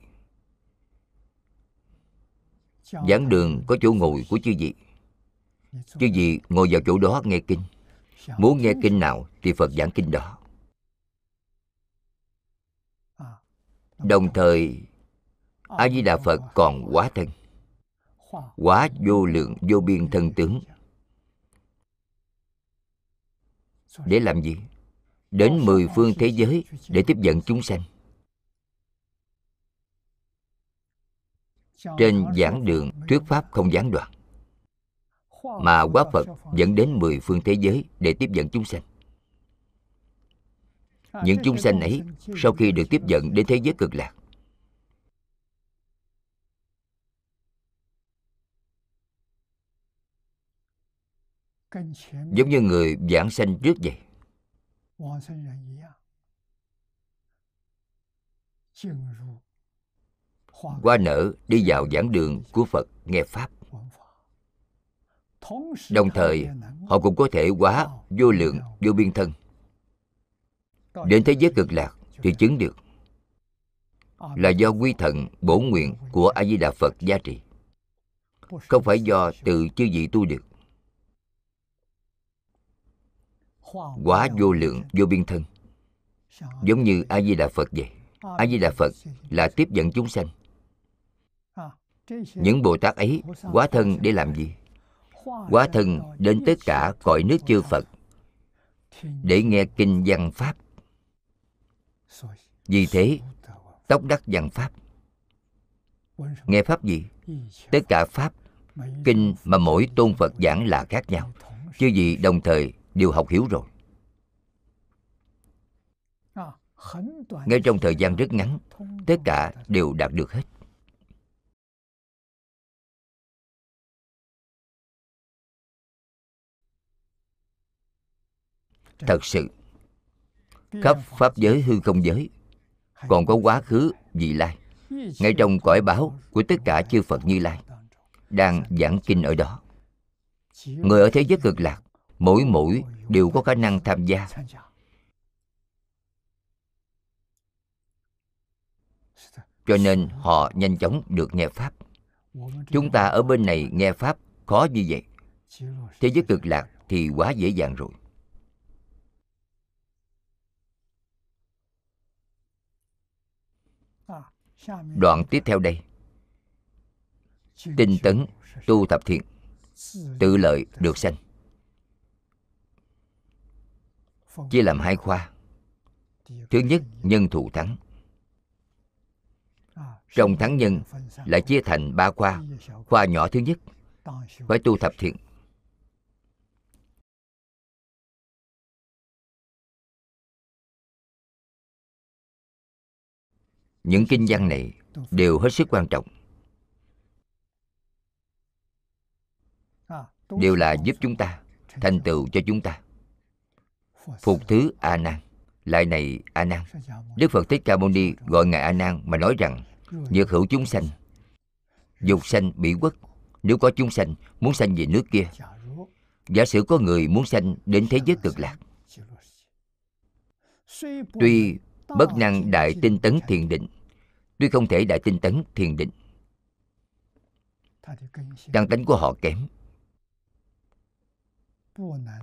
Giảng đường có chỗ ngồi của chư vị. Chư vị ngồi vào chỗ đó nghe kinh. Muốn nghe kinh nào thì phật giảng kinh đó đồng thời a di đà phật còn quá thân. Quá vô lượng vô biên thân tướng. Để làm gì? Đến mười phương thế giới để tiếp dẫn chúng sanh. Trên giảng đường thuyết pháp không gián đoạn. Mà quá phật dẫn đến mười phương thế giới để tiếp dẫn chúng sanh những chúng sanh ấy, sau khi được tiếp dẫn đến thế giới cực lạc. Giống như người giảng sanh trước vậy. Qua nở, đi vào giảng đường của phật, nghe pháp. Đồng thời, họ cũng có thể quá vô lượng vô biên thân đến thế giới cực lạc thì chứng được là do quy thần bổ nguyện của a di đà phật gia trì không phải do tự chư vị tu được. Quá vô lượng, vô biên thân. Giống như a di đà phật vậy. A di đà phật là tiếp dẫn chúng sanh. Những bồ tát ấy quá thân để làm gì? Quá thân đến tất cả cõi nước chư phật để nghe kinh văn pháp vì thế, tóc đắc văn pháp. Nghe pháp gì? Tất cả pháp kinh mà mỗi tôn phật giảng là khác nhau. Chứ gì đồng thời đều học hiểu rồi. Ngay trong thời gian rất ngắn, tất cả đều đạt được hết. Thật sự khắp pháp giới hư không giới. Còn có quá khứ vị lai. Ngay trong cõi báo của tất cả chư phật như lai đang giảng kinh ở đó. Người ở thế giới cực lạc, mỗi mỗi đều có khả năng tham gia. Cho nên họ nhanh chóng được nghe pháp. Chúng ta ở bên này nghe pháp, khó như vậy. Thế giới cực lạc thì quá dễ dàng rồi. Đoạn tiếp theo đây. Tinh tấn tu tập thiện, tự lợi được sanh. Chia làm hai khoa. Thứ nhất, nhân thù thắng. Trong thắng nhân lại chia thành ba khoa. Khoa nhỏ thứ nhất, phải tu tập thiện những kinh văn này đều hết sức quan trọng. Đều là giúp chúng ta, thành tựu cho chúng ta. Phục thứ a nan, lại này a nan. Đức phật thích ca mâu ni gọi ngài a nan mà nói rằng, nhược hữu chúng sanh, dục sanh bị quất nếu có chúng sanh muốn sanh về nước kia, giả sử có người muốn sanh đến thế giới cực lạc, tuy bất năng đại tinh tấn thiền định. Tuy không thể đại tinh tấn thiền định, căn tánh của họ kém.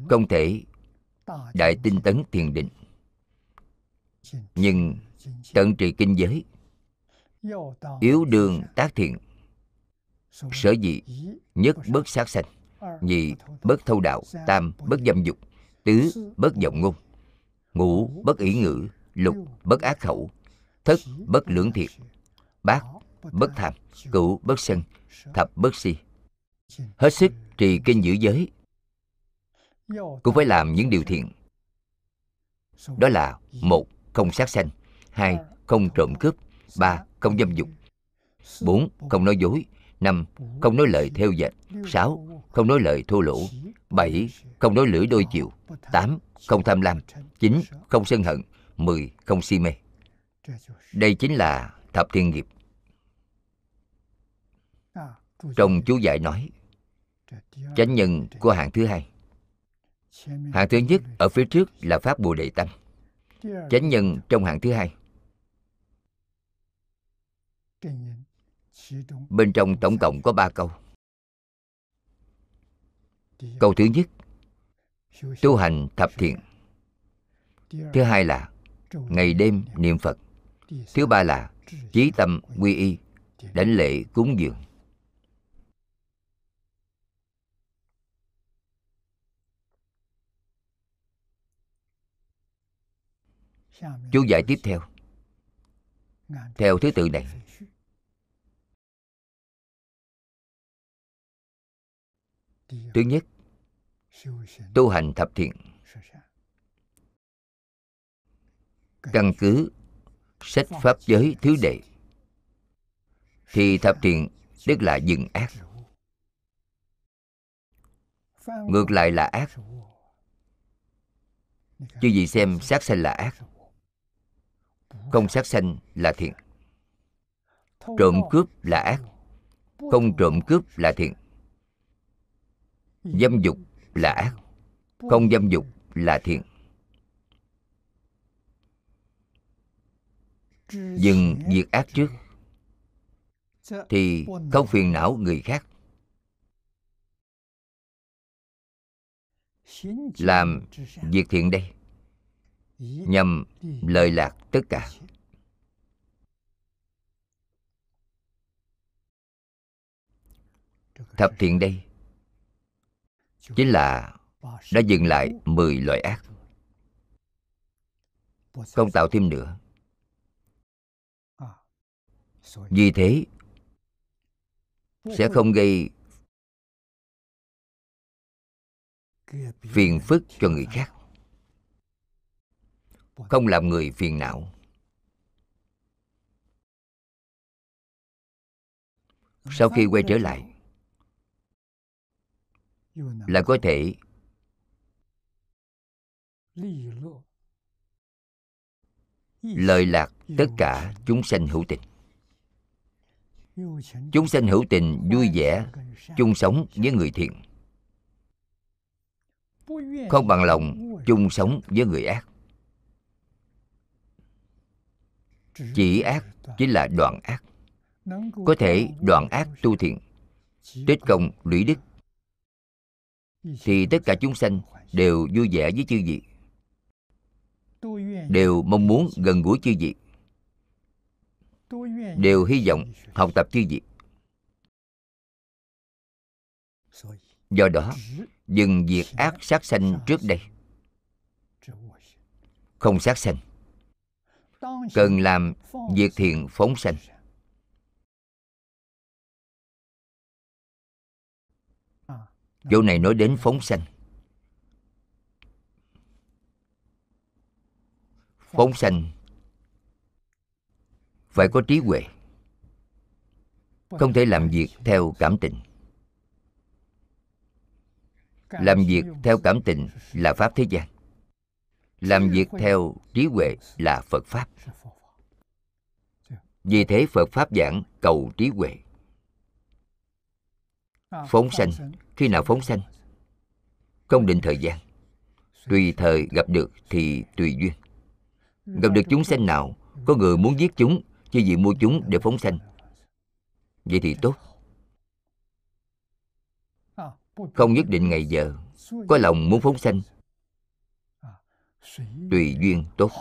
Không thể đại tinh tấn thiền định. Nhưng tận trì kinh giới, yếu đường tác thiện, sở dị nhất bất sát sanh, nhị bất thâu đạo, tam bất dâm dục, tứ bất vọng ngôn, ngũ bất ý ngữ lục, bất ác khẩu thất bất lưỡng thiệt bát bất tham, cửu, bất sân, thập, bất si. Hết sức trì kinh giữ giới. Cũng phải làm những điều thiện. Đó là một, không sát sanh, hai, không trộm cướp, ba, không dâm dục, bốn, không nói dối, năm, không nói lời theo dệt, sáu, không nói lời thô lỗ, bảy, không nói lưỡi đôi chiều, tám, không tham lam, chín, không sân hận mười không si mê. Đây chính là thập thiên nghiệp. Trong chú giải nói, chánh nhân của hạng thứ hai. Hạng thứ nhất ở phía trước là pháp bồ đề tâm chánh nhân trong hạng thứ hai. Bên trong tổng cộng có ba câu. Câu thứ nhất, tu hành thập thiện. Thứ hai là ngày đêm niệm phật. Thứ ba là chí tâm quy y, đảnh lễ cúng dường. Chú giải tiếp theo. Theo thứ tự này. Thứ nhất, tu hành thập thiện. Căn cứ sách pháp giới thứ đệ. Thì thập thiện tức là dừng ác. ngược lại là ác. chứ gì xem sát sanh là ác. không sát sanh là thiện. Trộm cướp là ác. Không trộm cướp là thiện. Dâm dục là ác. không dâm dục là thiện dừng việc ác trước, thì không phiền não người khác. Làm việc thiện đây nhằm lợi lạc tất cả. Thập thiện đây, chính là đã dừng lại 10 loại ác, không tạo thêm nữa vì thế sẽ không gây phiền phức cho người khác. Không làm người phiền não. Sau khi quay trở lại là có thể lợi lạc tất cả chúng sanh hữu tình chúng sanh hữu tình, vui vẻ, chung sống với người thiện. Không bằng lòng, chung sống với người ác. Chỉ ác chính là đoạn ác. Có thể đoạn ác tu thiện, tích công lũy đức. Thì tất cả chúng sanh đều vui vẻ với chư vị, đều mong muốn gần gũi chư vị đều hy vọng học tập chư vị. Do đó, dừng diệt ác sát sanh trước đây. Không sát sanh, cần làm việc thiện phóng sanh. Chỗ này nói đến phóng sanh. Phóng sanh phải có trí huệ. Không thể làm việc theo cảm tình. Làm việc theo cảm tình là pháp thế gian. Làm việc theo trí huệ là phật pháp. Vì thế phật pháp giảng cầu trí huệ. Phóng sanh. Khi nào phóng sanh? Không định thời gian. Tùy thời gặp được thì tùy duyên. Gặp được chúng sanh nào, có người muốn giết chúng chứ vì mua chúng để phóng sanh. Vậy thì tốt. Không nhất định ngày giờ có lòng muốn phóng sanh. Tùy duyên tốt.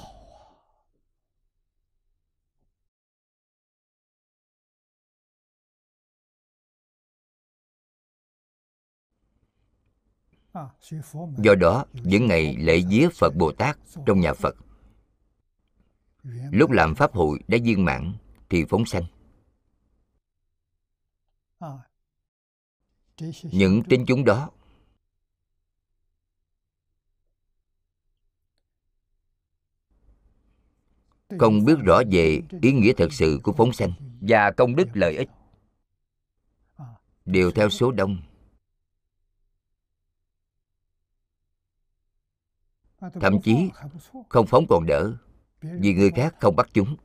Do đó, những ngày lễ vía phật bồ tát trong nhà phật lúc làm pháp hội đã viên mãn, thì phóng sanh. Những tín chúng đó không biết rõ về ý nghĩa thật sự của phóng sanh và công đức lợi ích. Đều theo số đông. Thậm chí không phóng còn đỡ vì người khác không bắt chúng.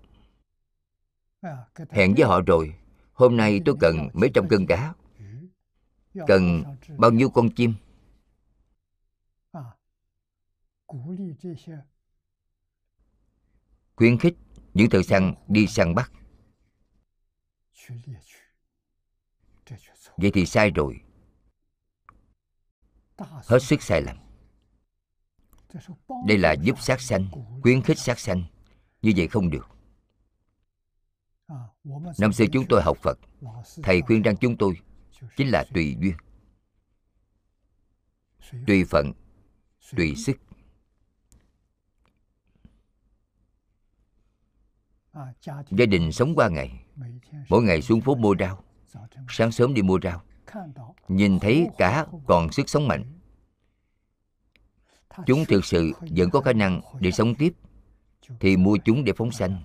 Hẹn với họ rồi, hôm nay tôi cần mấy trăm cân cá. Cần bao nhiêu con chim? Khuyến khích những thợ săn đi săn bắt. Vậy thì sai rồi. Hết sức sai lầm đây là giúp sát sanh, khuyến khích sát sanh. Như vậy không được. Năm xưa chúng tôi học phật. Thầy khuyên rằng chúng tôi chính là tùy duyên, tùy phận, tùy sức. Gia đình sống qua ngày, mỗi ngày xuống phố mua rau, sáng sớm đi mua rau. Nhìn thấy cá còn sức sống mạnh chúng thực sự vẫn có khả năng để sống tiếp, thì mua chúng để phóng sanh.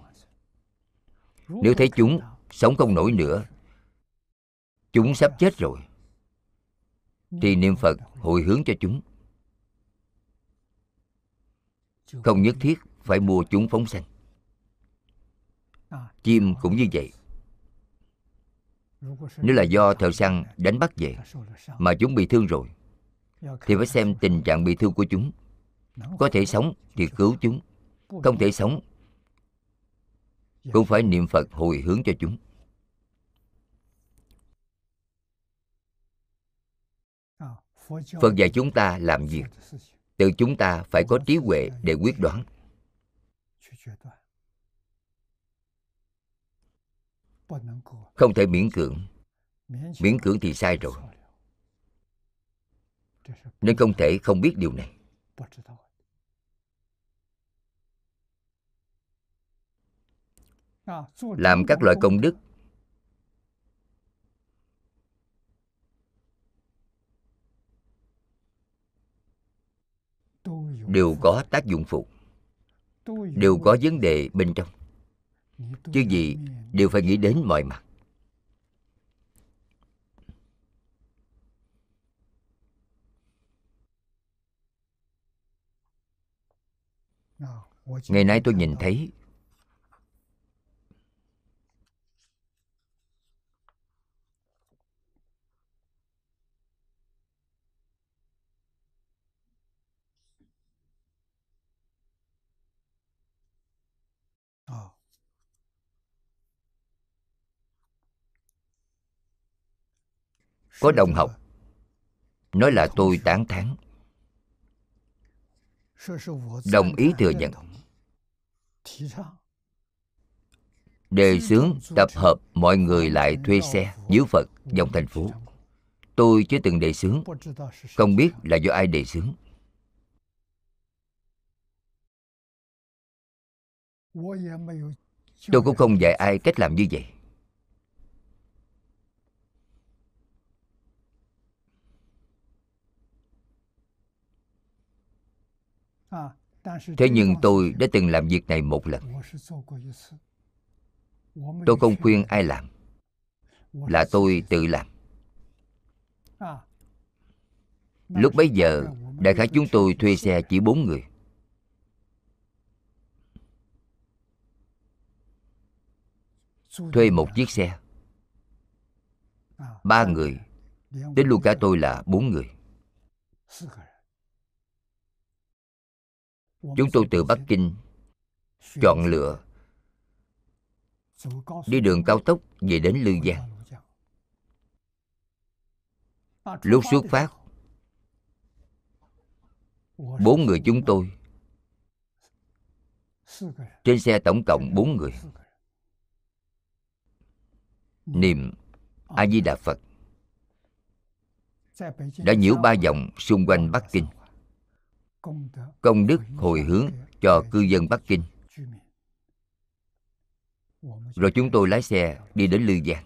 Nếu thấy chúng sống không nổi nữa, chúng sắp chết rồi, thì niệm phật hồi hướng cho chúng. Không nhất thiết phải mua chúng phóng sanh. Chim cũng như vậy. Nếu là do thợ săn đánh bắt về mà chúng bị thương rồi thì phải xem tình trạng bị thương của chúng. Có thể sống thì cứu chúng. Không thể sống cũng phải niệm phật hồi hướng cho chúng. Phật dạy chúng ta làm việc từ chúng ta phải có trí huệ để quyết đoán. Không thể miễn cưỡng. Miễn cưỡng thì sai rồi nên không thể không biết điều này. Làm các loại công đức. Đều có tác dụng phụ. Đều có vấn đề bên trong. Chứ gì đều phải nghĩ đến mọi mặt. Ngày nay tôi nhìn thấy có đồng học nói là tôi tán thán. Đồng ý thừa nhận đề xướng tập hợp mọi người lại thuê xe dưới phật dòng thành phố. Tôi chưa từng đề xướng. Không biết là do ai đề xướng. Tôi cũng không dạy ai cách làm như vậy. À thế nhưng tôi đã từng làm việc này một lần. Tôi không khuyên ai làm, là tôi tự làm. Lúc bấy giờ, đại khái chúng tôi thuê xe chỉ bốn người. Thuê một chiếc xe. Ba người tính luôn cả tôi là bốn người chúng tôi từ bắc kinh. Chọn lựa. Đi đường cao tốc về đến lư giang lúc xuất phát bốn người chúng tôi trên xe tổng cộng bốn người. Niệm a di đà phật đã nhiễu ba vòng xung quanh bắc kinh công đức hồi hướng cho cư dân bắc kinh. Rồi chúng tôi lái xe đi đến lư giang.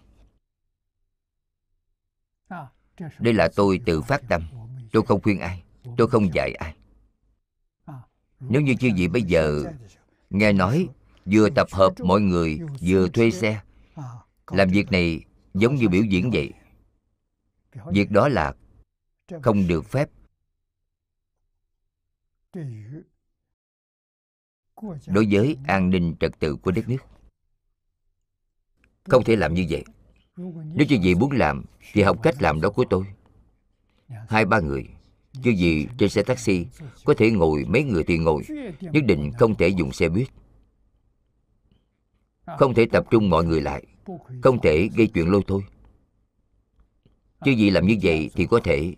Đây là tôi tự phát tâm. Tôi không khuyên ai. Tôi không dạy ai. Nếu như chư vị bây giờ nghe nói vừa tập hợp mọi người, vừa thuê xe, làm việc này giống như biểu diễn vậy. Việc đó là không được phép đối với an ninh trật tự của đất nước. Không thể làm như vậy. Nếu chư vị muốn làm thì học cách làm đó của tôi. Hai ba người chư vị trên xe taxi có thể ngồi mấy người thì ngồi. Nhất định không thể dùng xe buýt. Không thể tập trung mọi người lại. Không thể gây chuyện lôi thôi. Chư vị làm như vậy thì có thể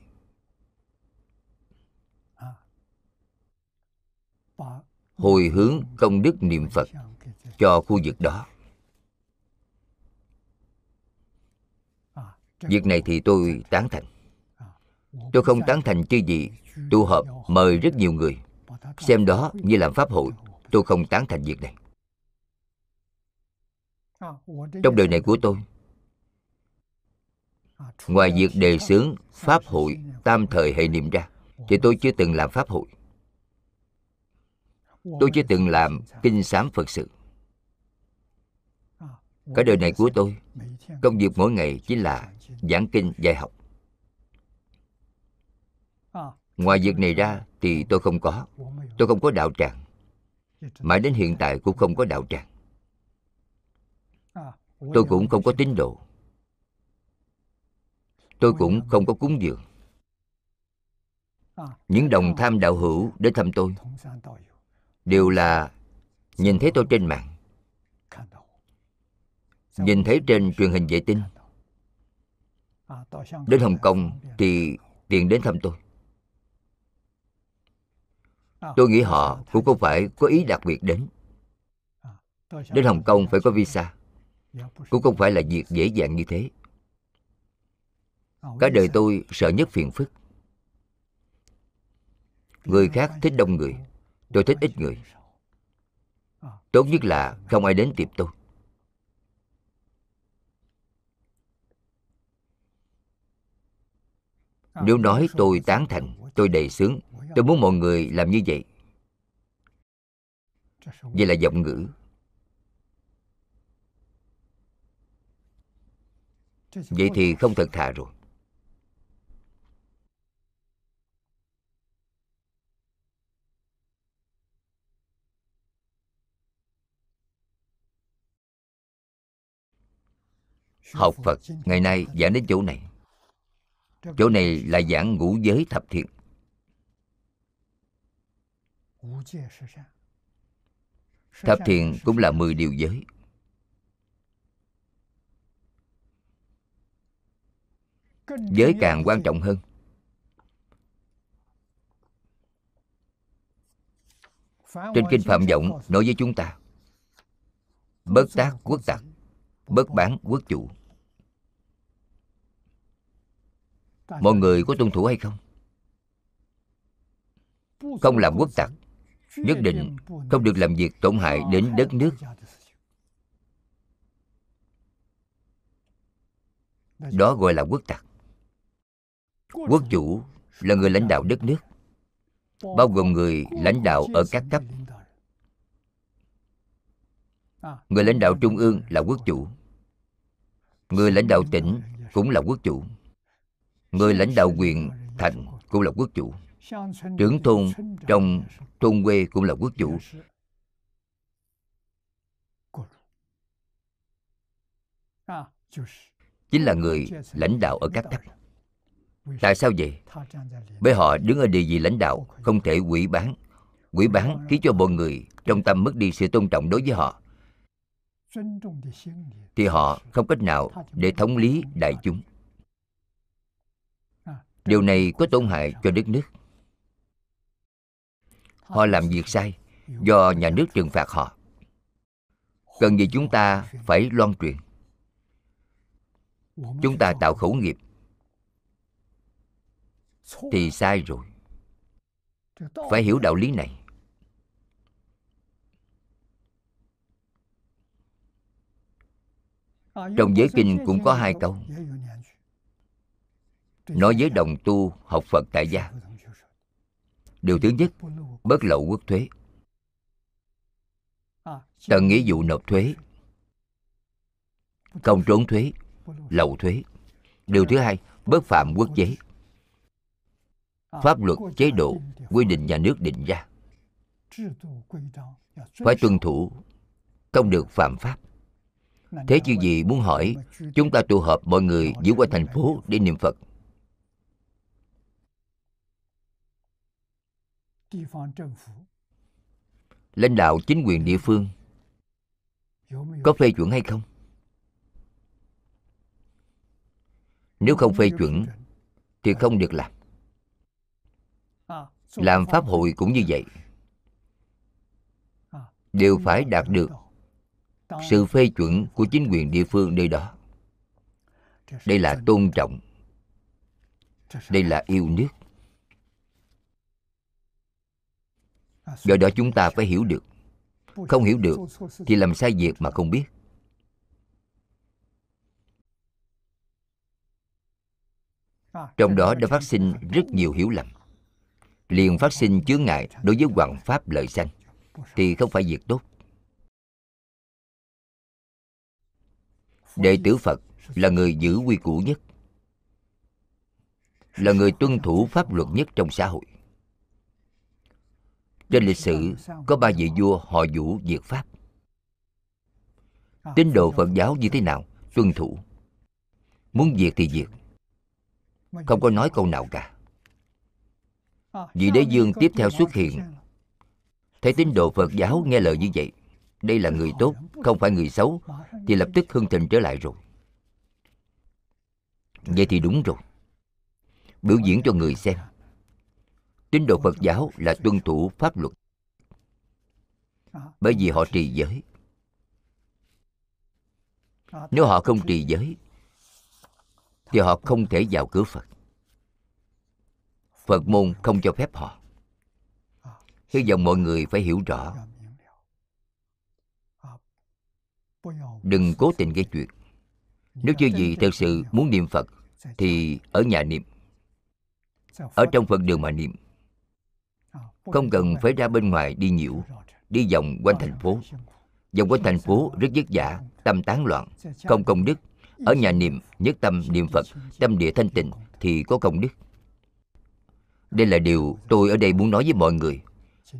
hồi hướng công đức niệm phật cho khu vực đó. Việc này thì tôi tán thành. Tôi không tán thành chứ gì tu họp mời rất nhiều người. Xem đó như làm pháp hội, tôi không tán thành việc này. Trong đời này của tôi, ngoài việc đề xướng pháp hội tam thời hệ niệm ra, thì tôi chưa từng làm pháp hội tôi chưa từng làm kinh sám phật sự. Cả đời này của tôi, công việc mỗi ngày chính là giảng kinh, dạy học. Ngoài việc này ra thì tôi không có, tôi không có đạo tràng. Mãi đến hiện tại cũng không có đạo tràng. Tôi cũng không có tín đồ. Tôi cũng không có cúng dường. Những đồng tham đạo hữu đến thăm tôi đều là nhìn thấy tôi trên mạng. Nhìn thấy trên truyền hình vệ tinh. Đến hồng kông thì tiền đến thăm tôi. Tôi nghĩ họ cũng không phải có ý đặc biệt đến. Đến hồng kông phải có visa. Cũng không phải là việc dễ dàng như thế. Cả đời tôi sợ nhất phiền phức. Người khác thích đông người tôi thích ít người. Tốt nhất là không ai đến tìm tôi. Nếu nói tôi tán thành, tôi đầy sướng, tôi muốn mọi người làm như vậy. Vậy là giọng ngữ. Vậy thì không thật thà rồi. Học phật ngày nay giảng đến chỗ này. chỗ này là giảng ngũ giới thập thiện. Thập thiện cũng là 10 điều giới. Giới càng quan trọng hơn. Trên kinh phạm vọng nói với chúng ta bất tác quốc tặc bất bán quốc chủ mọi người có tuân thủ hay không? Không làm quốc tặc nhất định không được làm việc tổn hại đến đất nước. đó gọi là quốc tặc. Quốc chủ là người lãnh đạo đất nước bao gồm người lãnh đạo ở các cấp. người lãnh đạo trung ương là quốc chủ. Người lãnh đạo tỉnh cũng là quốc chủ người lãnh đạo quyền thành cũng là quốc chủ. Trưởng thôn trong thôn quê cũng là quốc chủ. Chính là người lãnh đạo ở các cấp tại sao vậy? Bởi họ đứng ở địa vị lãnh đạo, không thể quỷ bán. Quỷ bán khiến cho mọi người trong tâm mất đi sự tôn trọng đối với họ. Thì họ không cách nào để thống lý đại chúng điều này có tổn hại cho đất nước. Họ làm việc sai do nhà nước trừng phạt họ. Cần gì chúng ta phải loan truyền? Chúng ta tạo khẩu nghiệp. Thì sai rồi. Phải hiểu đạo lý này. Trong giới kinh cũng có hai câu nói với đồng tu học phật tại gia. Điều thứ nhất bất lậu quốc thuế. Tận nghĩa vụ nộp thuế không trốn thuế, lậu thuế. Điều thứ hai bất phạm quốc chế. Pháp luật, chế độ, quy định nhà nước định ra. Phải tuân thủ, không được phạm pháp. Thế chứ gì muốn hỏi, chúng ta tụ họp mọi người giữa qua thành phố để niệm phật. Lãnh đạo chính quyền địa phương có phê chuẩn hay không? Nếu không phê chuẩn thì không được làm. Làm pháp hội cũng như vậy. Đều phải đạt được sự phê chuẩn của chính quyền địa phương nơi đó. Đây là tôn trọng. Đây là yêu nước do đó chúng ta phải hiểu được. Không hiểu được thì làm sai việc mà không biết. Trong đó đã phát sinh rất nhiều hiểu lầm. Liền phát sinh chướng ngại đối với hoàng pháp lợi sanh, thì không phải việc tốt. Đệ tử phật là người giữ quy củ nhất, là người tuân thủ pháp luật nhất trong xã hội trên lịch sử, có ba vị vua họ vũ diệt pháp. Tín đồ phật giáo như thế nào? Tuân thủ. Muốn diệt thì diệt. Không có nói câu nào cả. Vị đế dương tiếp theo xuất hiện. Thấy tín đồ phật giáo nghe lời như vậy, đây là người tốt, không phải người xấu, thì lập tức hưng thịnh trở lại rồi. Vậy thì đúng rồi. Biểu diễn cho người xem tín đồ phật giáo là tuân thủ pháp luật. Bởi vì họ trì giới. Nếu họ không trì giới, thì họ không thể vào cửa phật. Phật môn không cho phép họ. Hy vọng mọi người phải hiểu rõ. Đừng cố tình gây chuyện. Nếu chưa gì thật sự muốn niệm phật, thì ở nhà niệm. Ở trong phật đường mà niệm không cần phải ra bên ngoài đi nhiễu đi vòng quanh thành phố. Vòng quanh thành phố rất vất vả, tâm tán loạn. Không công đức. Ở nhà niệm nhất tâm niệm phật, tâm địa thanh tịnh thì có công đức. Đây là điều tôi ở đây muốn nói với mọi người.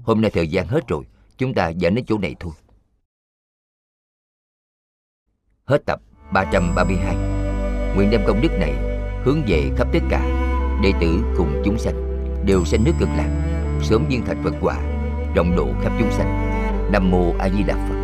Hôm nay thời gian hết rồi, chúng ta dẫn đến chỗ này thôi. Hết tập 332 Nguyện đem công đức này hướng về khắp tất cả Đệ tử cùng chúng sanh, Đều sanh nước cực lạc. Sớm viên thành Phật quả Rộng độ khắp chúng sanh. Nam Mô A Di Đà Phật.